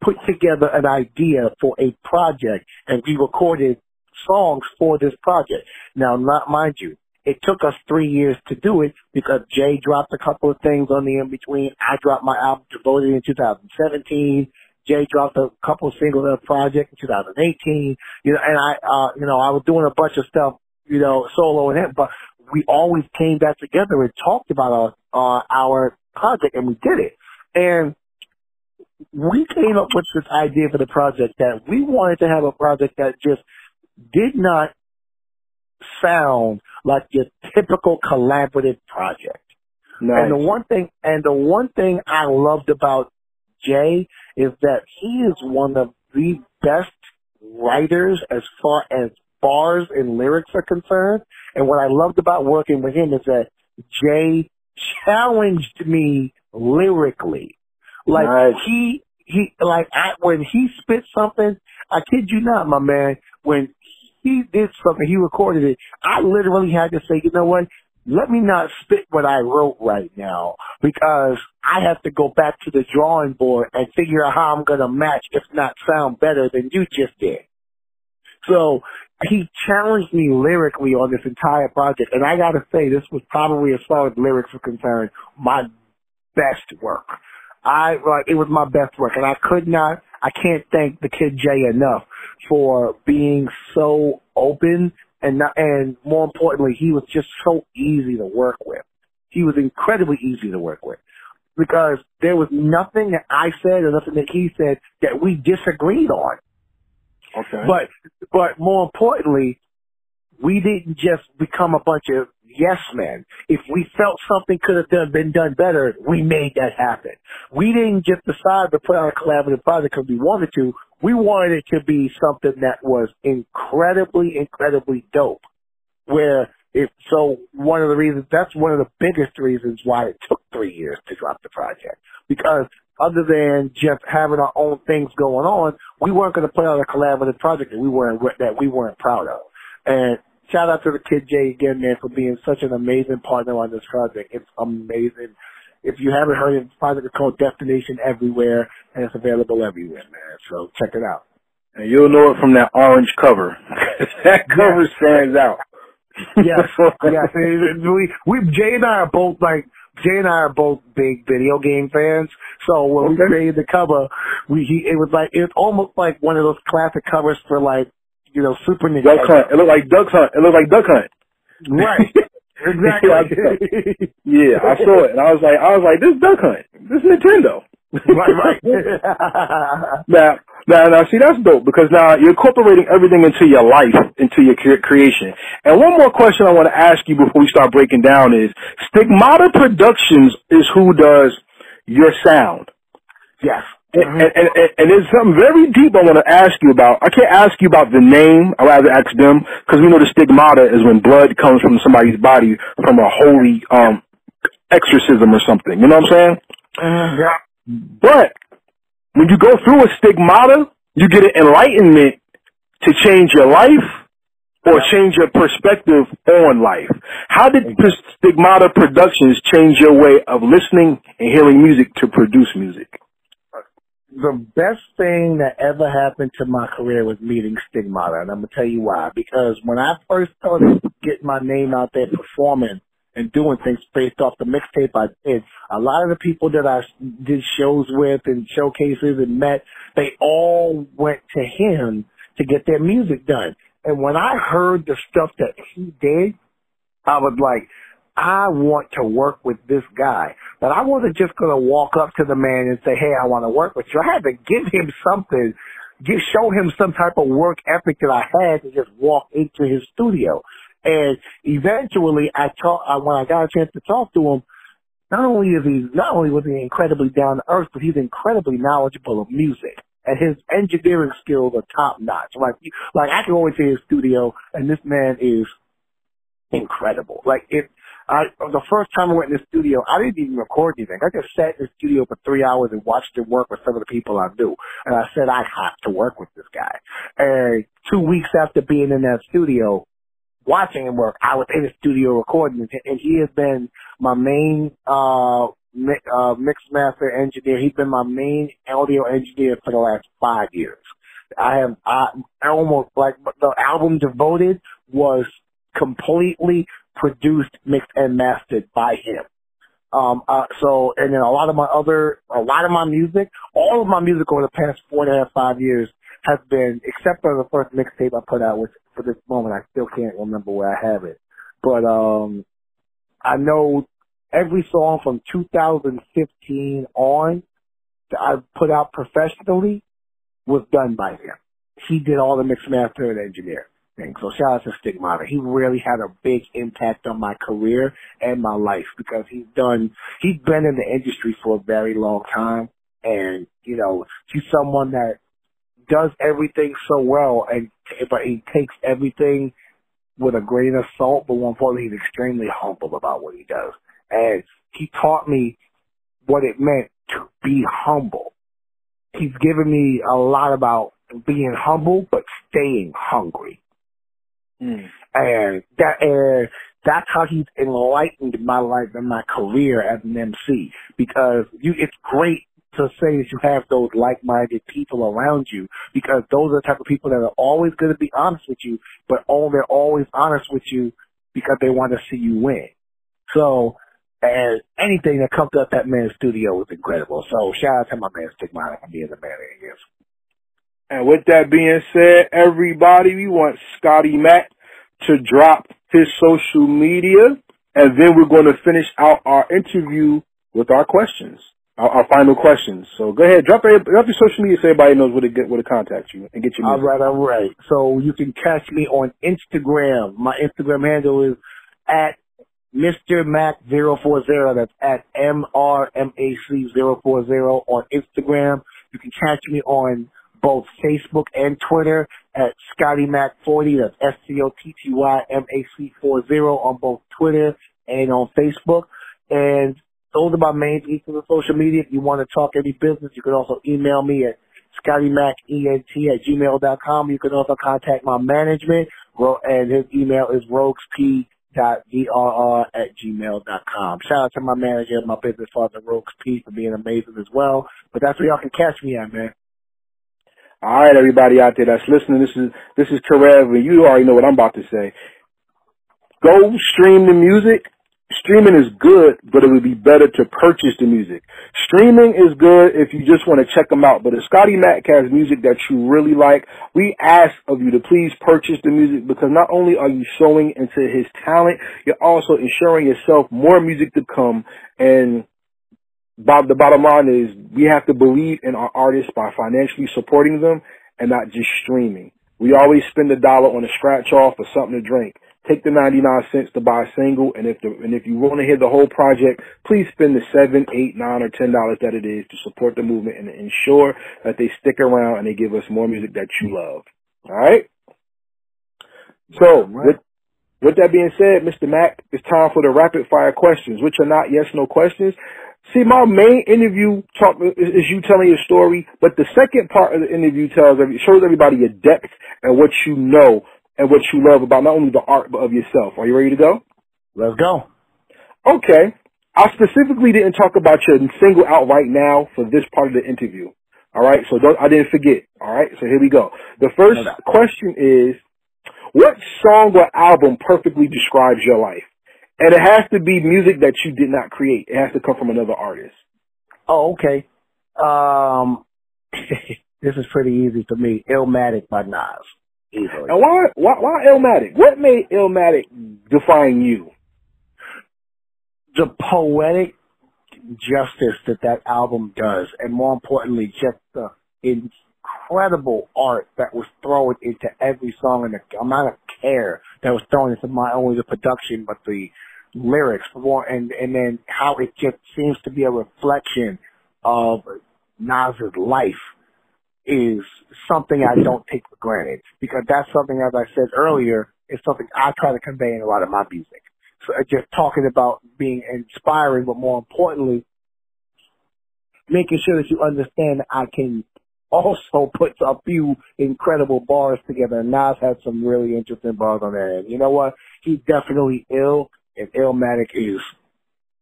put together an idea for a project, and we recorded songs for this project. Now, not mind you, it took us three years to do it because Jay dropped a couple of things on the in between. I dropped my album Devoted in 2017. Jay dropped a couple of singles of the project in 2018. You know, and I, uh, you know, I was doing a bunch of stuff, you know, solo and it, but we always came back together and talked about our, uh, our project and we did it. And we came up with this idea for the project that we wanted to have a project that just did not sound like your typical collaborative project. Nice. And the one thing, and the one thing I loved about Jay is that he is one of the best writers as far as bars and lyrics are concerned. And what I loved about working with him is that Jay challenged me lyrically. Like Nice. he, he, like I, when he spit something, I kid you not, my man, when he did something, he recorded it, I literally had to say, you know what? Let me not spit what I wrote right now because I have to go back to the drawing board and figure out how I'm going to match, if not sound better than you just did. So he challenged me lyrically on this entire project. And I got to say, this was probably, as far as lyrics are concerned, my best work. I, like, it was my best work. And I could not, I can't thank the kid Jay enough for being so open and not, and more importantly, he was just so easy to work with. He was incredibly easy to work with because there was nothing that I said or nothing that he said that we disagreed on. Okay. But but more importantly, we didn't just become a bunch of yes men. If we felt something could have done, been done better, we made that happen. We didn't just decide to put out a collaborative project because we wanted to. We wanted it to be something that was incredibly, incredibly dope. Where if so, one of the reasons that's one of the biggest reasons why it took three years to drop the project because other than just having our own things going on, we weren't going to put out a collaborative project that we weren't that we weren't proud of. And shout out to the kid Jay again, man, for being such an amazing partner on this project. It's amazing. If you haven't heard it, the project is called Destination Everywhere, and it's available everywhere, man. So check it out. and you'll know it from that orange cover. *laughs* that cover stands out. Yes, *laughs* yes. We, we, Jay and I are both like, Jay and I are both big video game fans. So when we created the cover, we, he, it was like, it's almost like one of those classic covers for like, you know, Super Duck Nintendo. hunt. It looked like duck hunt. It looked like duck hunt. Right. Exactly. *laughs* Yeah, I saw it, and I was like, I was like, this duck hunt. This is Nintendo. right, right. *laughs* Now, now, now, see, that's dope because now you're incorporating everything into your life, into your cre- creation. And one more question I want to ask you before we start breaking down is, Stigmata Productions is who does your sound. yes. And, and, and, and there's something very deep I want to ask you about. I can't ask you about the name. I'd rather ask them because we know the stigmata is when blood comes from somebody's body from a holy um exorcism or something. You know what I'm saying? Yeah. But when you go through a stigmata, you get an enlightenment to change your life or change your perspective on life. How did Stigmata Productions change your way of listening and hearing music to produce music? The best thing that ever happened to my career was meeting Stigmata, and I'm gonna tell you why. Because when I first started getting my name out there performing and doing things based off the mixtape I did, a lot of the people that I did shows with and showcases and met, they all went to him to get their music done. And when I heard the stuff that he did, I was like, I want to work with this guy. But I wasn't just going to walk up to the man and say, hey, I want to work with you. I had to give him something, give, show him some type of work ethic that I had to just walk into his studio. And eventually I talk, I, when I got a chance to talk to him, not only is he, not only was he incredibly down to earth, but he's incredibly knowledgeable of music. And his engineering skills are top notch. Like, like I can go into his studio and this man is incredible. Like it, I, the first time I went in the studio, I didn't even record anything. I just sat in the studio for three hours and watched him work with some of the people I knew. And I said, I have to work with this guy. And two weeks after being in that studio, watching him work, I was in the studio recording and he has been my main, uh, uh, mix master engineer. He's been my main audio engineer for the last five years. I have, I, I almost like the album Devoted was completely produced, mixed, and mastered by him. Um, uh, so, and then a lot of my other, a lot of my music, all of my music over the past four and a half, five years has been, except for the first mixtape I put out, which for this moment I still can't remember where I have it. But, um, I know every song from 2015 on that I put out professionally was done by him. He did all the mix, master, and engineer So shout out to Stigmata. He really had a big impact on my career and my life because he's done, he's been in the industry for a very long time. And, you know, he's someone that does everything so well and, but he takes everything with a grain of salt, but more importantly, he's extremely humble about what he does. And he taught me what it meant to be humble. He's given me a lot about being humble, but staying hungry. Mm. And that, and that's how he's enlightened my life and my career as an MC. Because you, it's great to say that you have those like-minded people around you because those are the type of people that are always going to be honest with you, but all they're always honest with you because they want to see you win. So, and anything that comes up that man's studio is incredible. So shout out to my man Stigmata for being the man that he is. And with that being said, everybody, we want Scotty Mac to drop his social media, and then we're going to finish out our interview with our questions, our, our final questions. So go ahead, drop, your- drop your social media so everybody knows where to get where to contact you and get your All right, all right. So you can catch me on Instagram. My Instagram handle is at Mr. Mac 040. That's at M-R-M-A-C 040 on Instagram. You can catch me on both Facebook and Twitter at Scotty Mac 40. That's S-C-O-T-T-Y-M-A-C 40 on both Twitter and on Facebook. And those are my main pieces of social media. If you want to talk any business, you can also email me at scottymacent at gmail.com. You can also contact my management, and his email is roguesp dot drr at gmail dot com. Shout out to my manager, and my business partner, Rogues P, for being amazing as well. But that's where y'all can catch me at, man. All right, everybody out there that's listening, this is this is Karev, and you already know what I'm about to say. Go stream the music. Streaming is good, but it would be better to purchase the music. Streaming is good if you just want to check them out. But if Scotty Mac has music that you really like, we ask of you to please purchase the music because not only are you showing into his talent, you're also ensuring yourself more music to come. And Bob, the bottom line is we have to believe in our artists by financially supporting them and not just streaming. We always spend a dollar on a scratch off or something to drink. take the 99 cents to buy a single. And if the, and if you want to hear the whole project, please spend the seven, eight, nine, or ten dollars that it is to support the movement and ensure that they stick around and they give us more music that you love. All right. So with with that being said, Mr. Mac, it's time for the rapid fire questions, which are not yes no questions. See, my main interview talk is, you telling your story, but the second part of the interview tells shows everybody your depth and what you know and what you love about not only the art but of yourself. Are you ready to go? Let's go. Okay. I specifically didn't talk about your single out right now for this part of the interview. All right, so don't, I didn't forget. All right, so here we go. The first question is, what song or album perfectly describes your life? And it has to be music that you did not create. It has to come from another artist. Oh, okay. Um, *laughs* this is pretty easy for me. Illmatic by Nas. Easily. And why, why, why Illmatic? What made Illmatic define you? The poetic justice that that album does, and more importantly, just the incredible art that was thrown into every song and the amount of care that was thrown into not only the production but the lyrics, and and then how it just seems to be a reflection of Nas's life is something I don't take for granted because that's something, as I said earlier, is something I try to convey in a lot of my music. So uh, just talking about being inspiring, but more importantly, making sure that you understand that I can also *laughs* put a few incredible bars together. And Nas had some really interesting bars on there. And you know what? He's definitely ill, and Illmatic is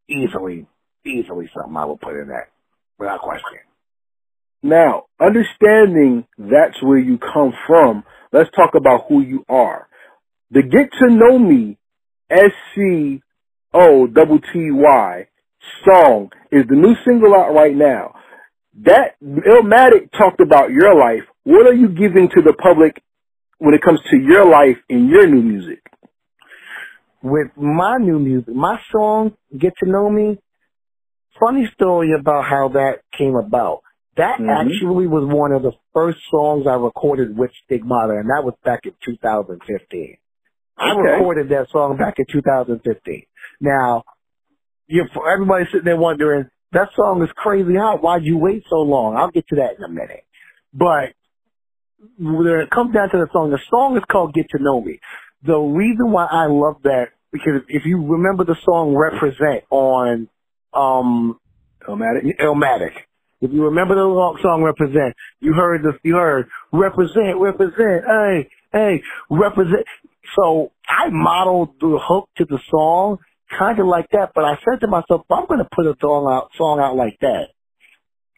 easily, easily something I would put in that without question. Now, understanding that's where you come from, let's talk about who you are. The Get to Know Me S-C-O double T-Y song is the new single out right now. That Illmatic talked about your life. What are you giving to the public when it comes to your life and your new music? With my new music, my song, Get to Know Me, funny story about how that came about. That Mhm. actually was one of the first songs I recorded with Stigmata, and that was back in 2015. I recorded that song back in 2015. Now, you for everybody sitting there wondering, that song is crazy hot. Why'd you wait so long? I'll get to that in a minute. But when it comes down to the song, the song is called Get to Know Me. The reason why I love that, because if you remember the song Represent on, um, Illmatic? Illmatic. If you remember the song Represent, you heard the, you heard represent, represent, hey, hey, represent. So I modeled the hook to the song kind of like that, but I said to myself, I'm going to put a song out, song out like that,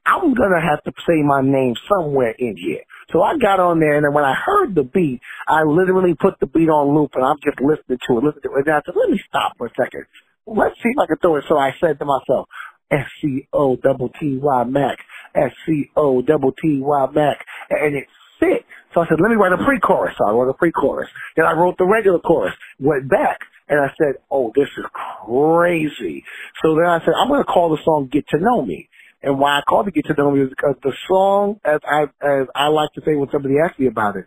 I'm going to have to say my name somewhere in here. So I got on there and then when I heard the beat, I literally put the beat on loop and I'm just listening to it, listening to it. And I said, let me stop for a second. Let's see if I can throw it. So I said to myself, S-C-O double T-Y Mac, S-C-O double T-Y Mac, and it fit. So I said, let me write a pre-chorus. So I wrote a pre-chorus. Then I wrote the regular chorus, went back, and I said, oh, this is crazy. So then I said, I'm going to call the song Get to Know Me. And why I called it Get to Know Me is because the song, as I, as I like to say when somebody asks me about it,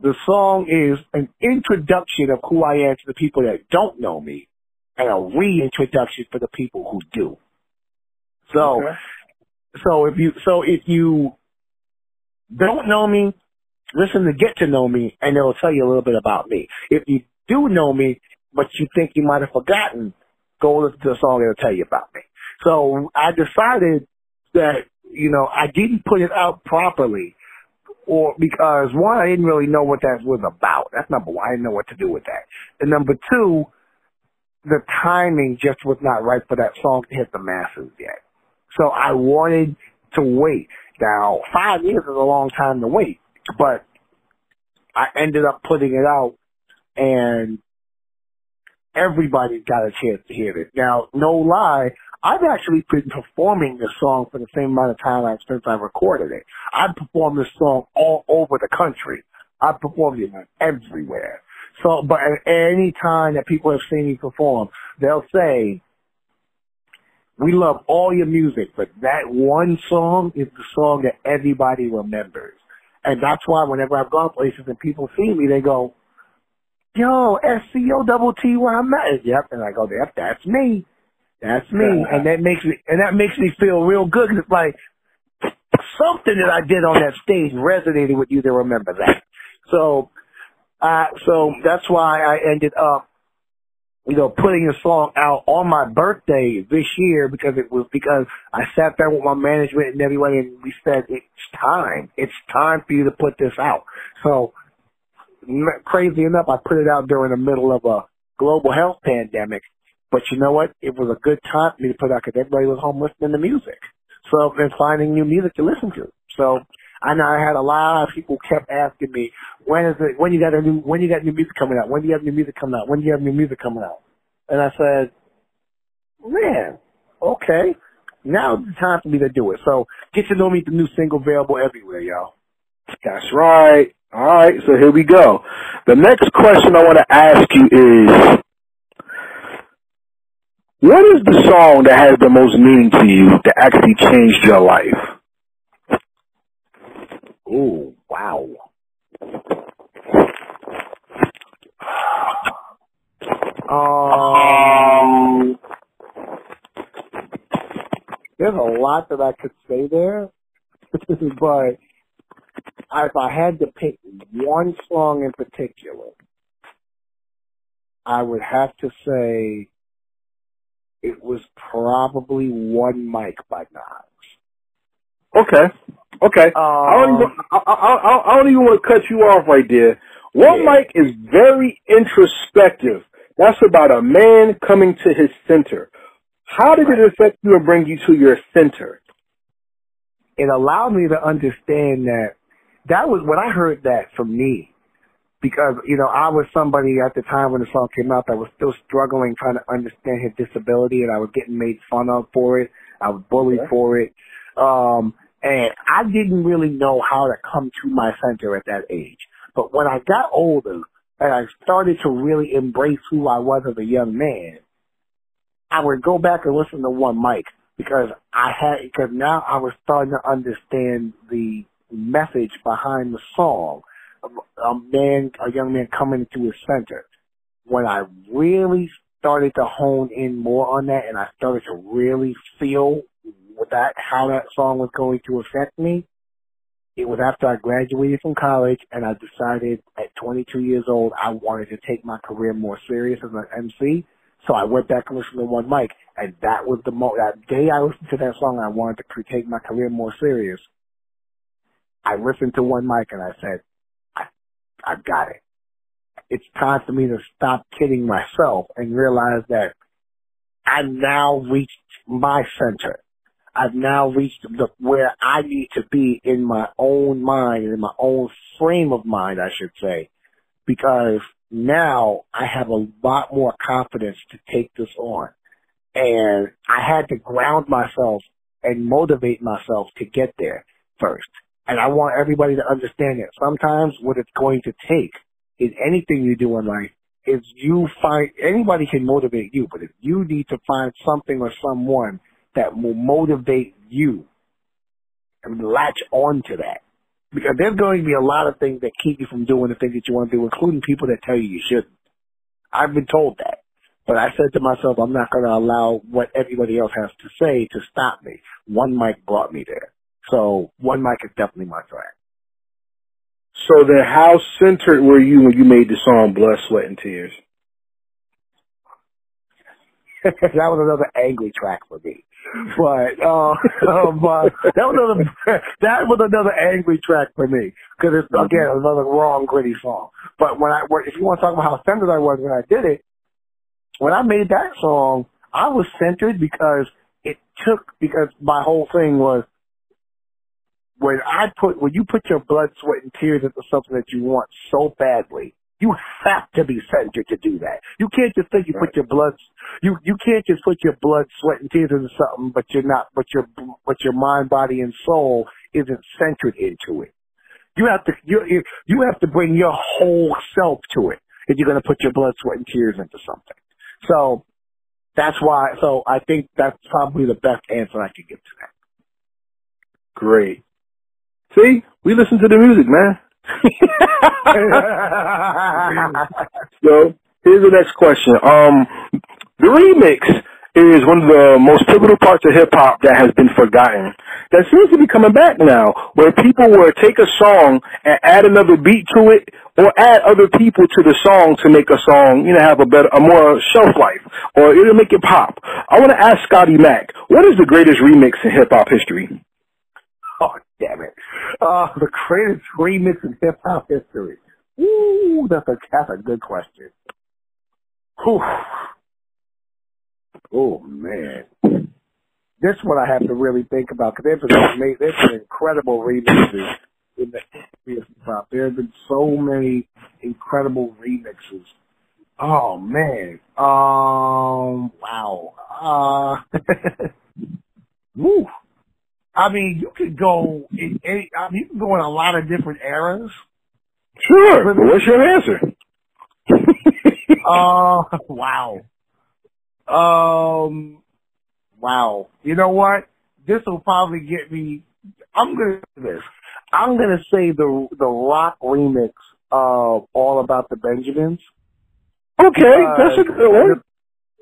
the song is an introduction of who I am to the people that don't know me and a reintroduction for the people who do. So, Okay. so if you, so if you don't know me, listen to Get to Know Me and it'll tell you a little bit about me. If you do know me, but you think you might have forgotten, go listen to the song and it'll tell you about me. So I decided that, you know, I didn't put it out properly or because one, I didn't really know what that was about. That's number one. I didn't know what to do with that. And number two, the timing just was not right for that song to hit the masses yet. So I wanted to wait. Now, five years is a long time to wait, but I ended up putting it out and everybody got a chance to hear it. Now, no lie, I've actually been performing this song for the same amount of time I've, since I recorded it. I've performed this song all over the country. I've performed it everywhere. So, but at any time that people have seen me perform, they'll say, we love all your music, but that one song is the song that everybody remembers. And that's why whenever I've gone places and people see me, they go, yo, S-C-O double T-Y, I'm at Yep. And I go, yep, that's me. That's me. and that makes me, and that makes me feel real good. Cause it's like, something that I did on that stage resonated with you to remember that. So, uh, so that's why I ended up, you know, putting a song out on my birthday this year because it was because I sat there with my management and everybody and we said, it's time. It's time for you to put this out. So, crazy enough, I put it out during the middle of a global health pandemic. But you know what? It was a good time for me to put out because everybody was home listening to music. So, and finding new music to listen to. So, I know I had a lot of people kept asking me, when is it, when you got a new, when you got new music coming out? When do you have new music coming out? When do you have new music coming out? And I said, man, okay. Now it's time for me to do it. So, get to know me, the new single available everywhere, y'all. That's right. All right, so here we go. The next question I want to ask you is, what is the song that has the most meaning to you that actually changed your life? Oh, wow. Um, there's a lot that I could say there, *laughs* but if I had to pick one song in particular, I would have to say it was probably One Mic by Nas. Okay. Okay. Um, I, don't even, I, I, I, don't even want to cut you off right there. One yeah. Mic is very introspective. That's about a man coming to his center. How did right. it affect you and bring you to your center? It allowed me to understand that that was when I heard that from me. Because, you know, I was somebody at the time when the song came out that was still struggling trying to understand his disability and I was getting made fun of for it. I was bullied for it. Um, and I didn't really know how to come to my center at that age. But when I got older and I started to really embrace who I was as a young man, I would go back and listen to one mic because I had, because now I was starting to understand the message behind the song. A man, a young man coming to his center. When I really started to hone in more on that and I started to really feel that, how that song was going to affect me, it was after I graduated from college and I decided at 22 years old I wanted to take my career more serious as an MC. So I went back and listened to One Mic, and that was the mo. That day I listened to that song, I wanted to take my career more serious. I listened to one mic and I said, I got it. It's time for me to stop kidding myself and realize that I've now reached my center. I've now reached the, where I need to be in my own mind, in my own frame of mind, I should say, because now I have a lot more confidence to take this on. And I had to ground myself and motivate myself to get there first. And I want everybody to understand that sometimes what it's going to take in anything you do in life is you find, anybody can motivate you, but if you need to find something or someone that will motivate you and latch on to that. Because there's going to be a lot of things that keep you from doing the things that you want to do, including people that tell you you shouldn't. I've been told that. But I said to myself, I'm not going to allow what everybody else has to say to stop me. One mic brought me there. So one mic is definitely my track. So then how centered were you when you made the song Blood, Sweat, and Tears? *laughs* that was another angry track for me. But, uh, but *laughs* um, uh, that was another, *laughs* that was another angry track for me. Cause it's, mm-hmm. again, another wrong, gritty song. But when I, if you want to talk about how centered I was when I did it, when I made that song, I was centered because it took, because my whole thing was, when I put when you put your blood, sweat, and tears into something that you want so badly, you have to be centered to do that. You can't just think you right. put your blood, you you can't just put your blood, sweat, and tears into something, but you're not, but your but your mind, body, and soul isn't centered into it. You have to you you have to bring your whole self to it if you're going to put your blood, sweat, and tears into something. So that's why. So I think that's probably the best answer I could give to that. Great. See, we listen to the music, man. *laughs* so here's the next question. Um, the remix is one of the most pivotal parts of hip hop that has been forgotten. That seems to be coming back now, where people will take a song and add another beat to it, or add other people to the song to make a song, you know, have a better, a more shelf life, or it'll make it pop. I want to ask Scotty Mac, what is the greatest remix in hip hop history? Oh, damn it. Uh, the greatest remix in hip hop history. Ooh, that's a, that's a good question. Whew. Oh man, this one I have to really think about because there's been there's been incredible remixes in the history of hip hop. There have been so many incredible remixes. Oh man, um, wow. Uh. *laughs* I mean, you could go. In, in, I mean, you can go in a lot of different eras. Sure. But what's your answer? *laughs* uh, wow. Um, wow. You know what? This will probably get me. I'm gonna do this. I'm gonna say the the rock remix of "All About the Benjamins." Okay, that's a good one.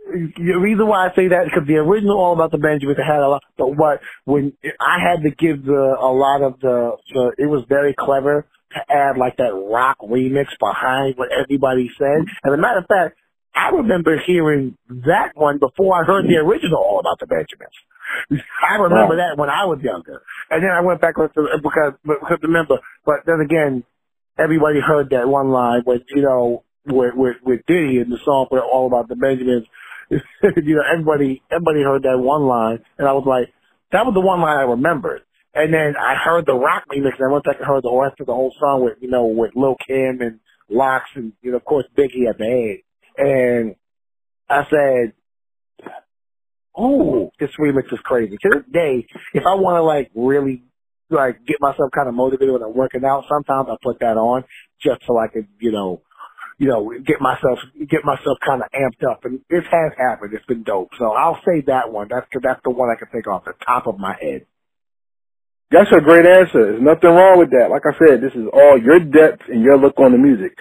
The reason why I say that is because the original All About the Benjamins had a lot, but what when I had to give the a lot of the, the it was very clever to add like that rock remix behind what everybody said. As a matter of fact, I remember hearing that one before I heard the original All About the Benjamins. I remember that when I was younger, and then I went back to because because remember, but then again, everybody heard that one line with you know with with, with Diddy in the song for All About the Benjamins. *laughs* you know, everybody everybody heard that one line, and I was like, that was the one line I remembered. And then I heard the rock remix, and I went back and heard the rest of the whole song with you know with Lil Kim and Lox, and you know of course Biggie at the end. And I said, oh, this remix is crazy. To this day, if I want to like really like get myself kind of motivated when I'm working out, sometimes I put that on just so I can, you know, you know, get myself get myself kind of amped up. And this has happened. It's been dope. So I'll say that one. That's that's the one I can think off the top of my head. That's a great answer. There's nothing wrong with that. Like I said, this is all your depth and your look on the music.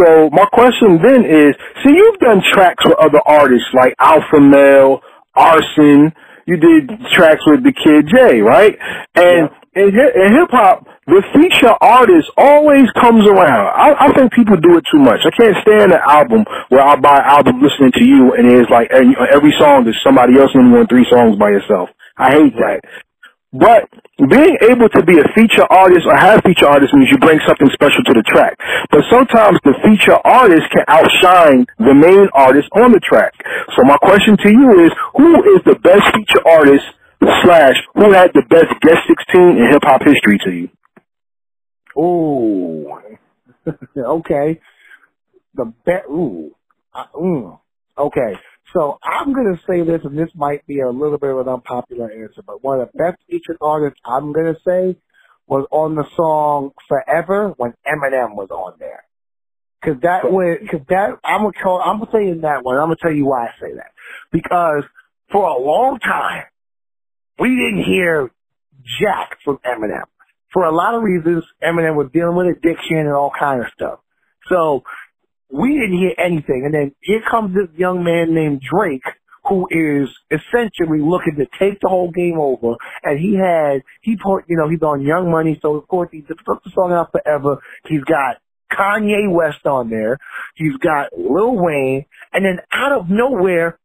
So my question then is, see, you've done tracks with other artists like Alpha Male, Arson. You did tracks with the Kid J, right? And yeah. In, in hip hop, the feature artist always comes around. I, I think people do it too much. I can't stand an album where I buy an album listening to you and it's like every, every song is somebody else and you want three songs by yourself. I hate that. But being able to be a feature artist or have feature artists means you bring something special to the track. But sometimes the feature artist can outshine the main artist on the track. So my question to you is, who is the best feature artist slash who had the best guest 16 in hip hop history to you? Ooh. *laughs* okay. The best, ooh. Mm. Okay. So I'm going to say this, and this might be a little bit of an unpopular answer, but one of the best featured artists I'm going to say was on the song Forever when Eminem was on there. Cause that was, cause that, I'm gonna call, I'm gonna say in that one, I'm gonna tell you why I say that. Because for a long time, we didn't hear jack from Eminem. For a lot of reasons, Eminem was dealing with addiction and all kind of stuff. So we didn't hear anything. And then here comes this young man named Drake who is essentially looking to take the whole game over. And he had, he put, you know, he's on Young Money, so of course he took the song out forever. He's got Kanye West on there. He's got Lil Wayne. And then out of nowhere,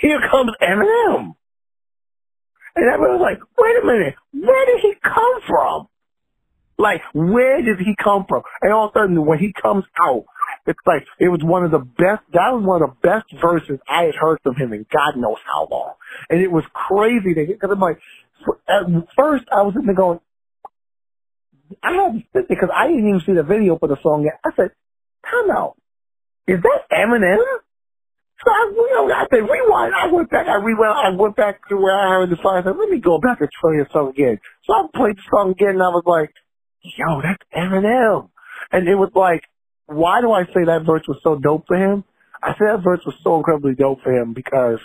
here comes Eminem. And everyone's like, wait a minute, where did he come from? Like, where did he come from? And all of a sudden, when he comes out, it's like, it was one of the best, that was one of the best verses I had heard from him in God knows how long. And it was crazy to hear, because I'm like, at first I was sitting there going, I had to sit because I didn't even see the video for the song yet. I said, come out. Is that Eminem? So I, you know, I said, rewind. I went back, I rewound, I went back to where I heard the song. I said, let me go back and try the song again. So I played the song again and I was like, yo, that's Eminem. And it was like, why do I say that verse was so dope for him? I said that verse was so incredibly dope for him because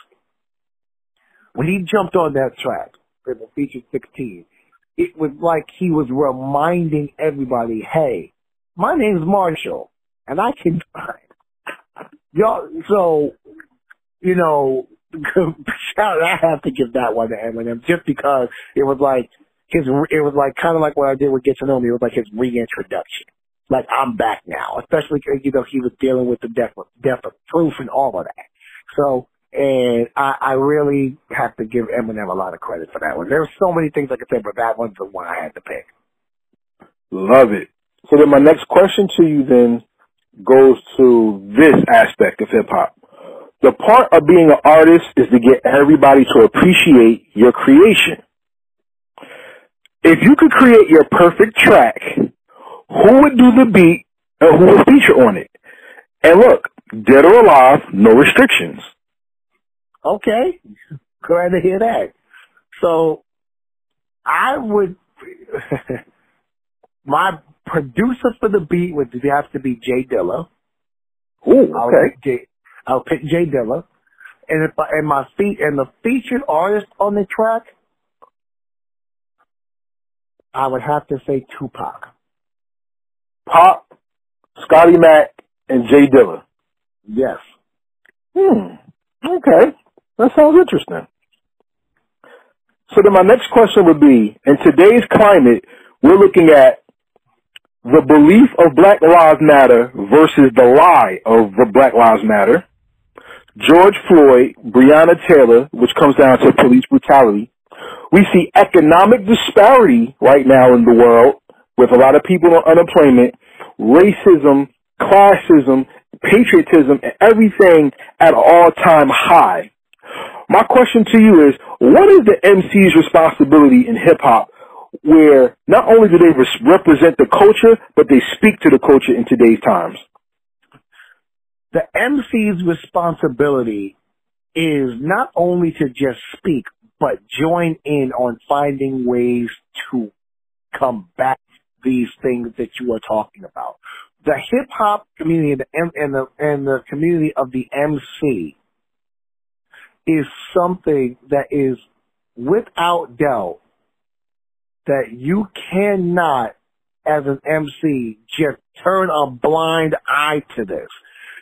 when he jumped on that track, it was featured 16, it was like he was reminding everybody, hey, my name's Marshall, and I can, *laughs* y'all, so, you know, *laughs* I have to give that one to Eminem just because it was like his, it was like kind of like what I did with Get to Know Me. It was like his reintroduction. Like I'm back now, especially you know he was dealing with the death, death of Proof and all of that. So, and I, I really have to give Eminem a lot of credit for that one. There's so many things I could say, but that one's the one I had to pick. Love it. So then my next question to you then goes to this aspect of hip hop. The part of being an artist is to get everybody to appreciate your creation. If you could create your perfect track, who would do the beat and who would feature on it? And look, dead or alive, no restrictions. Okay. Glad to hear that. So I would *laughs* my producer for the beat would have to be Jay Dilla. Ooh, I'll okay. pick Jay, I'll pick Jay Dilla. And if I, and my feet and the featured artist on the track, I would have to say Tupac. Pop, Scotty Mac, and Jay Dilla. Yes. Hmm. Okay. That sounds interesting. So then my next question would be, in today's climate, we're looking at the belief of Black Lives Matter versus the lie of the Black Lives Matter. George Floyd, Breonna Taylor, which comes down to police brutality. We see economic disparity right now in the world with a lot of people on unemployment, racism, classism, patriotism, and everything at all-time high. My question to you is, what is the MC's responsibility in hip hop where not only do they res- represent the culture, but they speak to the culture in today's times? The MC's responsibility is not only to just speak, but join in on finding ways to combat these things that you are talking about. The hip hop community and the, and the and the community of the MC is something that is without doubt that you cannot as an MC just turn a blind eye to this.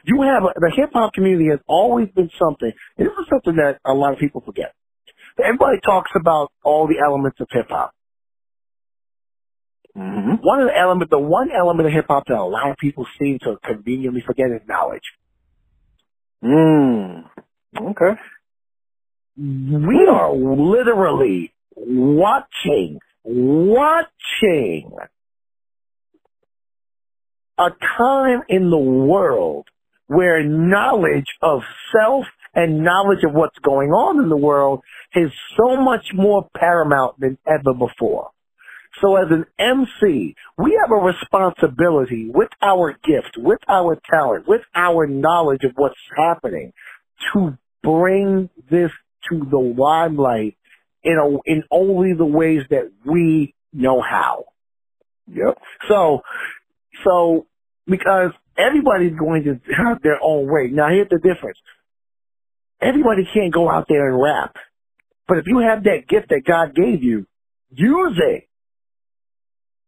You have a, the hip hop community has always been something. And this is something that a lot of people forget. Everybody talks about all the elements of hip hop. Mm-hmm. One of the elements, the one element of hip hop that a lot of people seem to conveniently forget is knowledge. Mm. Okay. We are literally watching, watching a time in the world where knowledge of self and knowledge of what's going on in the world is so much more paramount than ever before. So as an MC, we have a responsibility with our gift, with our talent, with our knowledge of what's happening to bring this to the limelight in a, in only the ways that we know how. Yep. So, so because everybody's going to have their own way. Now here's the difference. Everybody can't go out there and rap. But if you have that gift that God gave you, use it.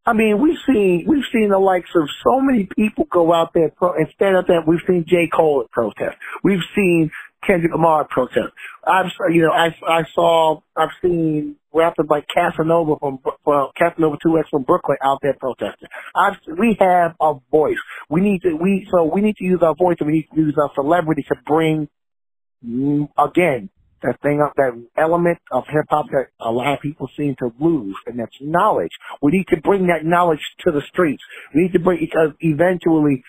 I mean, we've seen we've seen the likes of so many people go out there pro- and stand up there. We've seen J. Cole at protest. We've seen Kendrick Lamar protest. I've you know I I saw I've seen rappers like Casanova from from Casanova Two X from Brooklyn out there protesting. I've we have a voice. We need to we so we need to use our voice and we need to use our celebrity to bring again that thing up that element of hip hop that a lot of people seem to lose, and that's knowledge. We need to bring that knowledge to the streets. We need to bring because eventually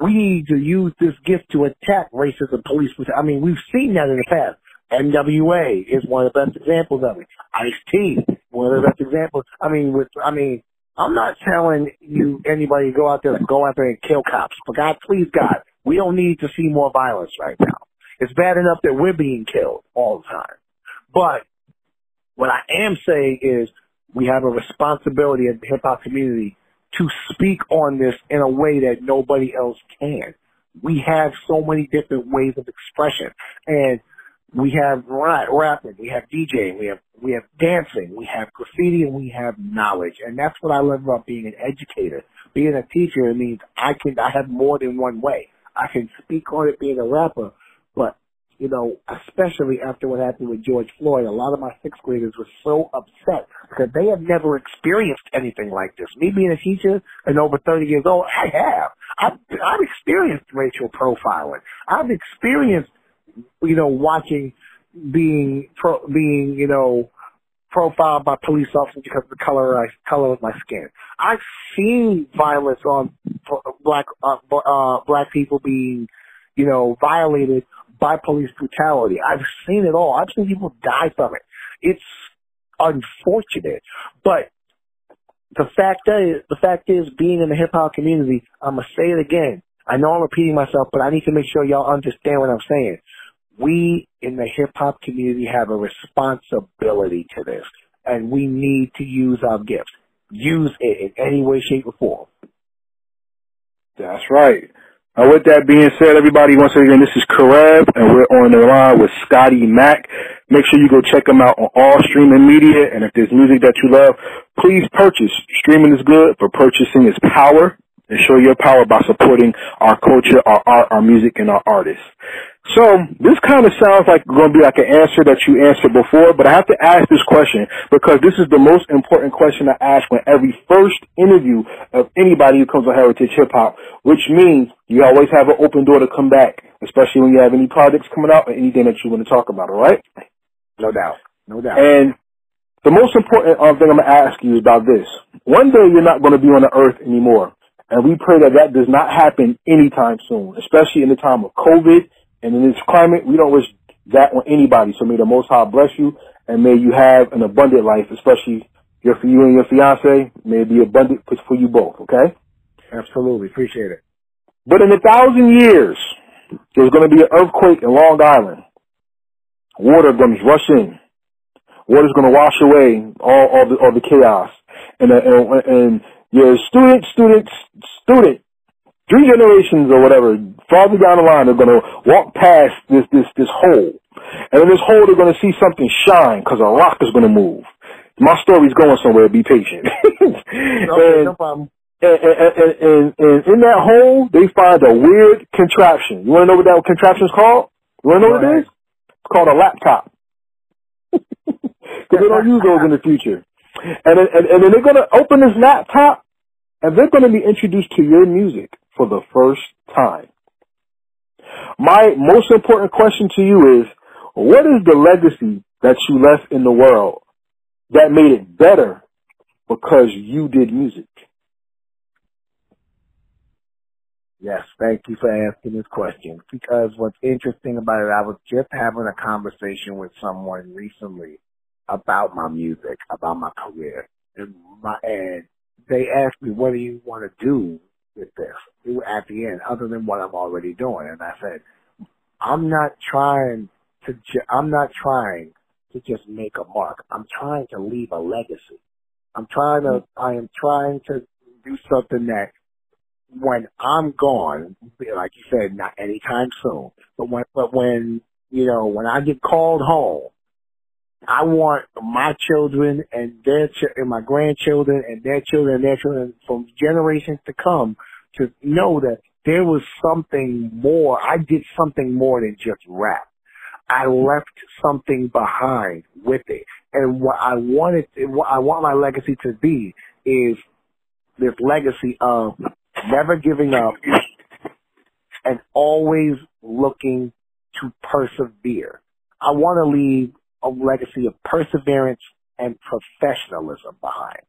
we need to use this gift to attack racism, police. I mean, we've seen that in the past. NWA is one of the best examples of it. Ice T, one of the best examples. I mean, with I mean, I'm not telling you anybody to go out there and go out there and kill cops. For God, please God, we don't need to see more violence right now. It's bad enough that we're being killed all the time. But what I am saying is we have a responsibility as the hip hop community to speak on this in a way that nobody else can. We have so many different ways of expression. And we have rap, rapping, we have DJing, we have we have dancing, we have graffiti, and we have knowledge. And that's what I love about being an educator. Being a teacher it means I can I have more than one way. I can speak on it being a rapper, you know, especially after what happened with George Floyd, a lot of my sixth graders were so upset because they have never experienced anything like this. Me being a teacher and over 30 years old, I have. I've, I've experienced racial profiling. I've experienced, you know, watching being, pro, being, you know, profiled by police officers because of the color of, color of my skin. I've seen violence on black, uh, uh, black people being, you know, violated by police brutality. I've seen it all. I've seen people die from it. It's unfortunate, but the fact is, the fact is, being in the hip hop community, I'm gonna say it again. I know I'm repeating myself, but I need to make sure y'all understand what I'm saying. We in the hip hop community have a responsibility to this, and we need to use our gifts. Use it in any way, shape, or form. That's right. Now, with that being said, everybody, once again, this is Karev, and we're on the line with Scotty Mac. Make sure you go check him out on all streaming media, and if there's music that you love, please purchase. Streaming is good, but purchasing is power and show your power by supporting our culture, our art, our music, and our artists. So this kind of sounds like going to be like an answer that you answered before, but I have to ask this question because this is the most important question I ask when every first interview of anybody who comes on Heritage Hip Hop, which means you always have an open door to come back, especially when you have any projects coming out or anything that you want to talk about, all right? No doubt. No doubt. And the most important um, thing I'm going to ask you is about this. One day you're not going to be on the earth anymore. And we pray that that does not happen anytime soon, especially in the time of COVID and in this climate. We don't wish that on anybody. So may the Most High bless you and may you have an abundant life, especially your, for you and your fiance. May it be abundant for you both, okay? Absolutely. Appreciate it. But in a thousand years, there's going to be an earthquake in Long Island. Water going to rush in. Water's going to wash away all, all the, all the chaos. And, uh, and, and your student, student, student, three generations or whatever, farther down the line, they're going to walk past this, this, this hole. And in this hole, they're going to see something shine because a rock is going to move. My story's going somewhere. Be patient. *laughs* okay, and, no problem. And, and, and, and, in that hole, they find a weird contraption. You want to know what that contraption is called? You want to know what it is? It's called a laptop. *laughs* Because they don't use those in the future. And, and, and then they're going to open this laptop and they're going to be introduced to your music for the first time. My most important question to you is, what is the legacy that you left in the world that made it better because you did music? Yes, thank you for asking this question. Because what's interesting about it, I was just having a conversation with someone recently about my music, about my career, and my and they asked me, "What do you want to do with this?" At the end, other than what I'm already doing, and I said, "I'm not trying to. Ju- I'm not trying to just make a mark. I'm trying to leave a legacy. I'm trying to. I am trying to do something that." When I'm gone, like you said, not anytime soon, but when, but when, you know, when I get called home, I want my children and their ch- and my grandchildren and their children and their children from generations to come to know that there was something more. I did something more than just rap. I left something behind with it, and what I wanted, what I want my legacy to be is this legacy of never giving up and always looking to persevere. I want to leave a legacy of perseverance and professionalism behind.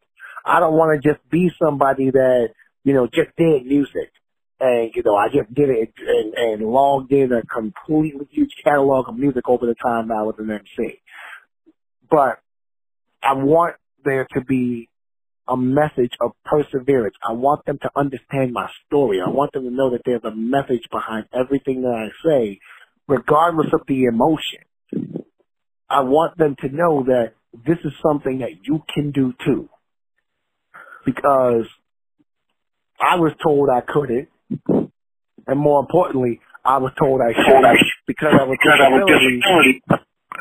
I don't want to just be somebody that, you know, just did music. And, you know, I just did it and, and logged in a completely huge catalog of music over the time I was an MC. But I want there to be a message of perseverance. I want them to understand my story. I want them to know that there's a message behind everything that I say, regardless of the emotion. I want them to know that this is something that you can do too. Because I was told I couldn't, and more importantly, I was told I should because I was disability.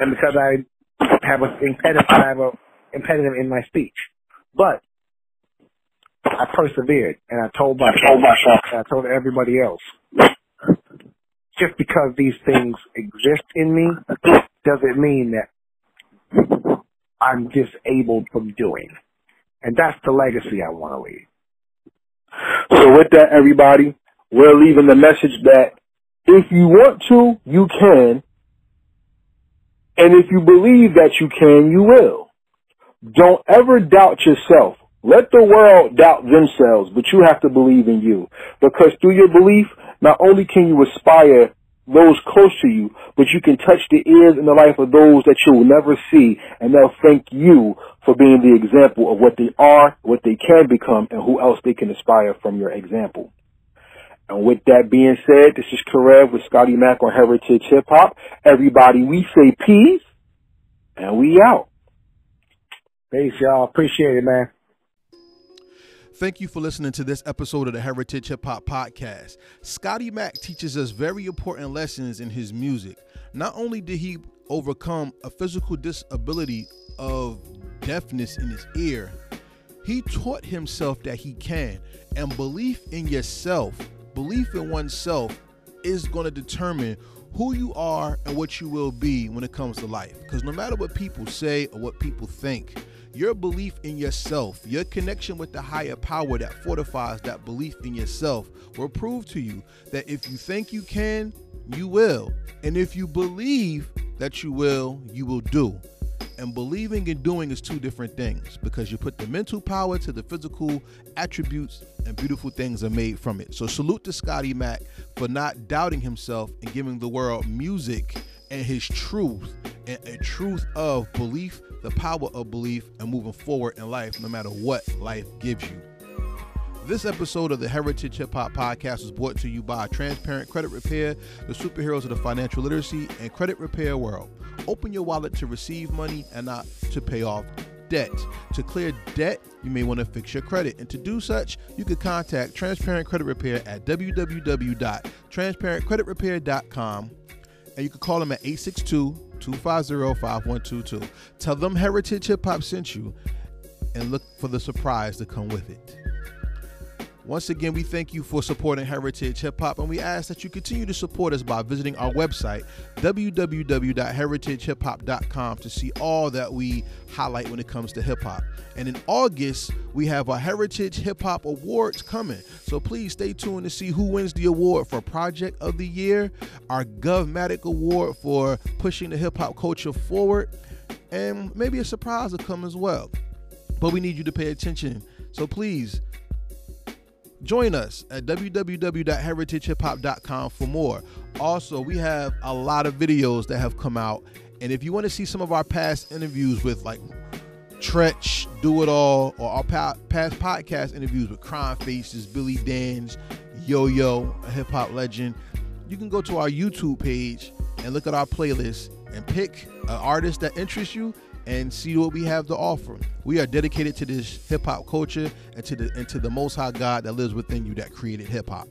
and because I have an impediment, I have a impediment in my speech. But I persevered, and I told myself, I told, myself, I told everybody else, just because these things exist in me doesn't mean that I'm disabled from doing. And that's the legacy I want to leave. So with that, everybody, we're leaving the message that if you want to, you can. And if you believe that you can, you will. Don't ever doubt yourself. Let the world doubt themselves, but you have to believe in you. Because through your belief, not only can you aspire those close to you, but you can touch the ears and the life of those that you will never see, and they'll thank you for being the example of what they are, what they can become, and who else they can aspire from your example. And with that being said, this is Karev with Scotty Mac on Heritage Hip Hop. Everybody, we say peace, and we out. Peace, y'all. Appreciate it, man. Thank you for listening to this episode of the Heritage Hip Hop Podcast. Scotty Mac teaches us very important lessons in his music. Not only did he overcome a physical disability of deafness in his ear, he taught himself that he can. And belief in yourself, belief in oneself, is going to determine who you are and what you will be when it comes to life. Because no matter what people say or what people think, your belief in yourself, your connection with the higher power that fortifies that belief in yourself will prove to you that if you think you can, you will. And if you believe that you will, you will do. And believing and doing is two different things because you put the mental power to the physical attributes, and beautiful things are made from it. So, salute to Scotty Mac for not doubting himself and giving the world music and his truth and a truth of belief the power of belief and moving forward in life no matter what life gives you. This episode of the Heritage Hip Hop Podcast was brought to you by Transparent Credit Repair, the superheroes of the financial literacy and credit repair world. Open your wallet to receive money and not to pay off debt. To clear debt, you may want to fix your credit. And to do such, you can contact Transparent Credit Repair at www.transparentcreditrepair.com and you can call them at 862 250 5122. Tell them Heritage Hip Hop sent you and look for the surprise to come with it. Once again, we thank you for supporting Heritage Hip Hop, and we ask that you continue to support us by visiting our website, www.heritagehiphop.com, to see all that we highlight when it comes to hip hop. And in August, we have our Heritage Hip Hop Awards coming. So please stay tuned to see who wins the award for Project of the Year, our Govmatic Award for pushing the hip hop culture forward, and maybe a surprise will come as well. But we need you to pay attention. So please Join us at www.heritagehiphop.com for more. Also, we have a lot of videos that have come out. And if you want to see some of our past interviews with like Treach, Do It All, or our past podcast interviews with Crime Faces, Billy Danze, Yo Yo, a hip hop legend, you can go to our YouTube page and look at our playlist and pick an artist that interests you and see what we have to offer. We are dedicated to this hip hop culture and to the and to the most high God that lives within you that created hip hop.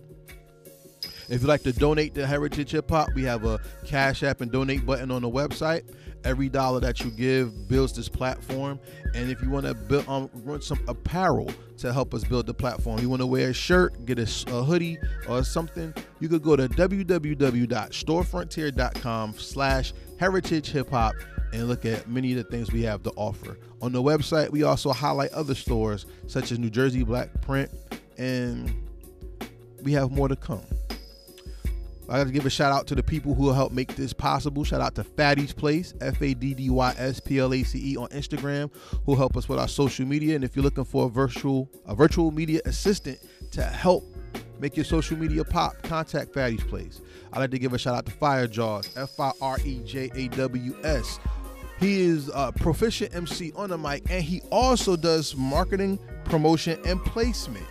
If you'd like to donate to Heritage Hip Hop, we have a Cash App and donate button on the website. Every dollar that you give builds this platform. And if you want to build um, run some apparel to help us build the platform, you want to wear a shirt, get a, a hoodie or something, you could go to www.storefrontier.com slash heritage hip hop and look at many of the things we have to offer. On the website, we also highlight other stores such as New Jersey Black Print, and we have more to come. I got to give a shout out to the people who help make this possible. Shout out to Faddy's Place, F A D D Y S P L A C E on Instagram, who help us with our social media. And if you're looking for a virtual a virtual media assistant to help make your social media pop, contact Faddy's Place. I'd like to give a shout out to Fire Jaws, F I R E J A W S. He is a proficient MC on the mic, and he also does marketing, promotion, and placement.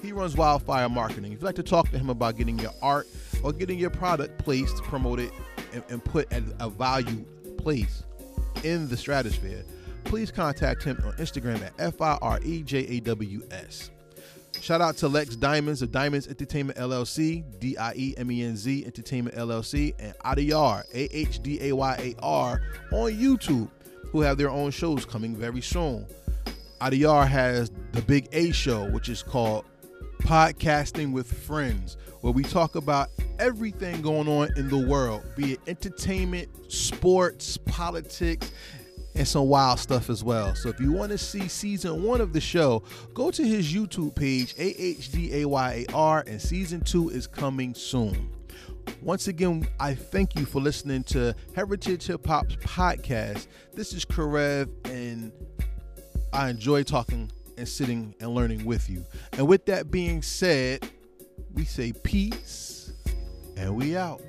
He runs Wildfire Marketing. If you'd like to talk to him about getting your art or getting your product placed, promoted, and, and put at a value place in the stratosphere, please contact him on Instagram at F I R E J A W S. Shout out to Lex Diamonds of Diemenz Entertainment LLC, D I E M E N Z Entertainment LLC, and Ahdayar, A H D A Y A R, on YouTube, who have their own shows coming very soon. Ahdayar has the Big A Show, which is called Podcasting with Friends, where we talk about everything going on in the world, be it entertainment, sports, politics, and some wild stuff as well. So if you want to see season one of the show, go to his YouTube page, A-H-D-A-Y-A-R, and season two is coming soon. Once again, I thank you for listening to Heritage Hip Hop's podcast. This is Karev, and I enjoy talking and sitting and learning with you. And with that being said, we say peace and we out.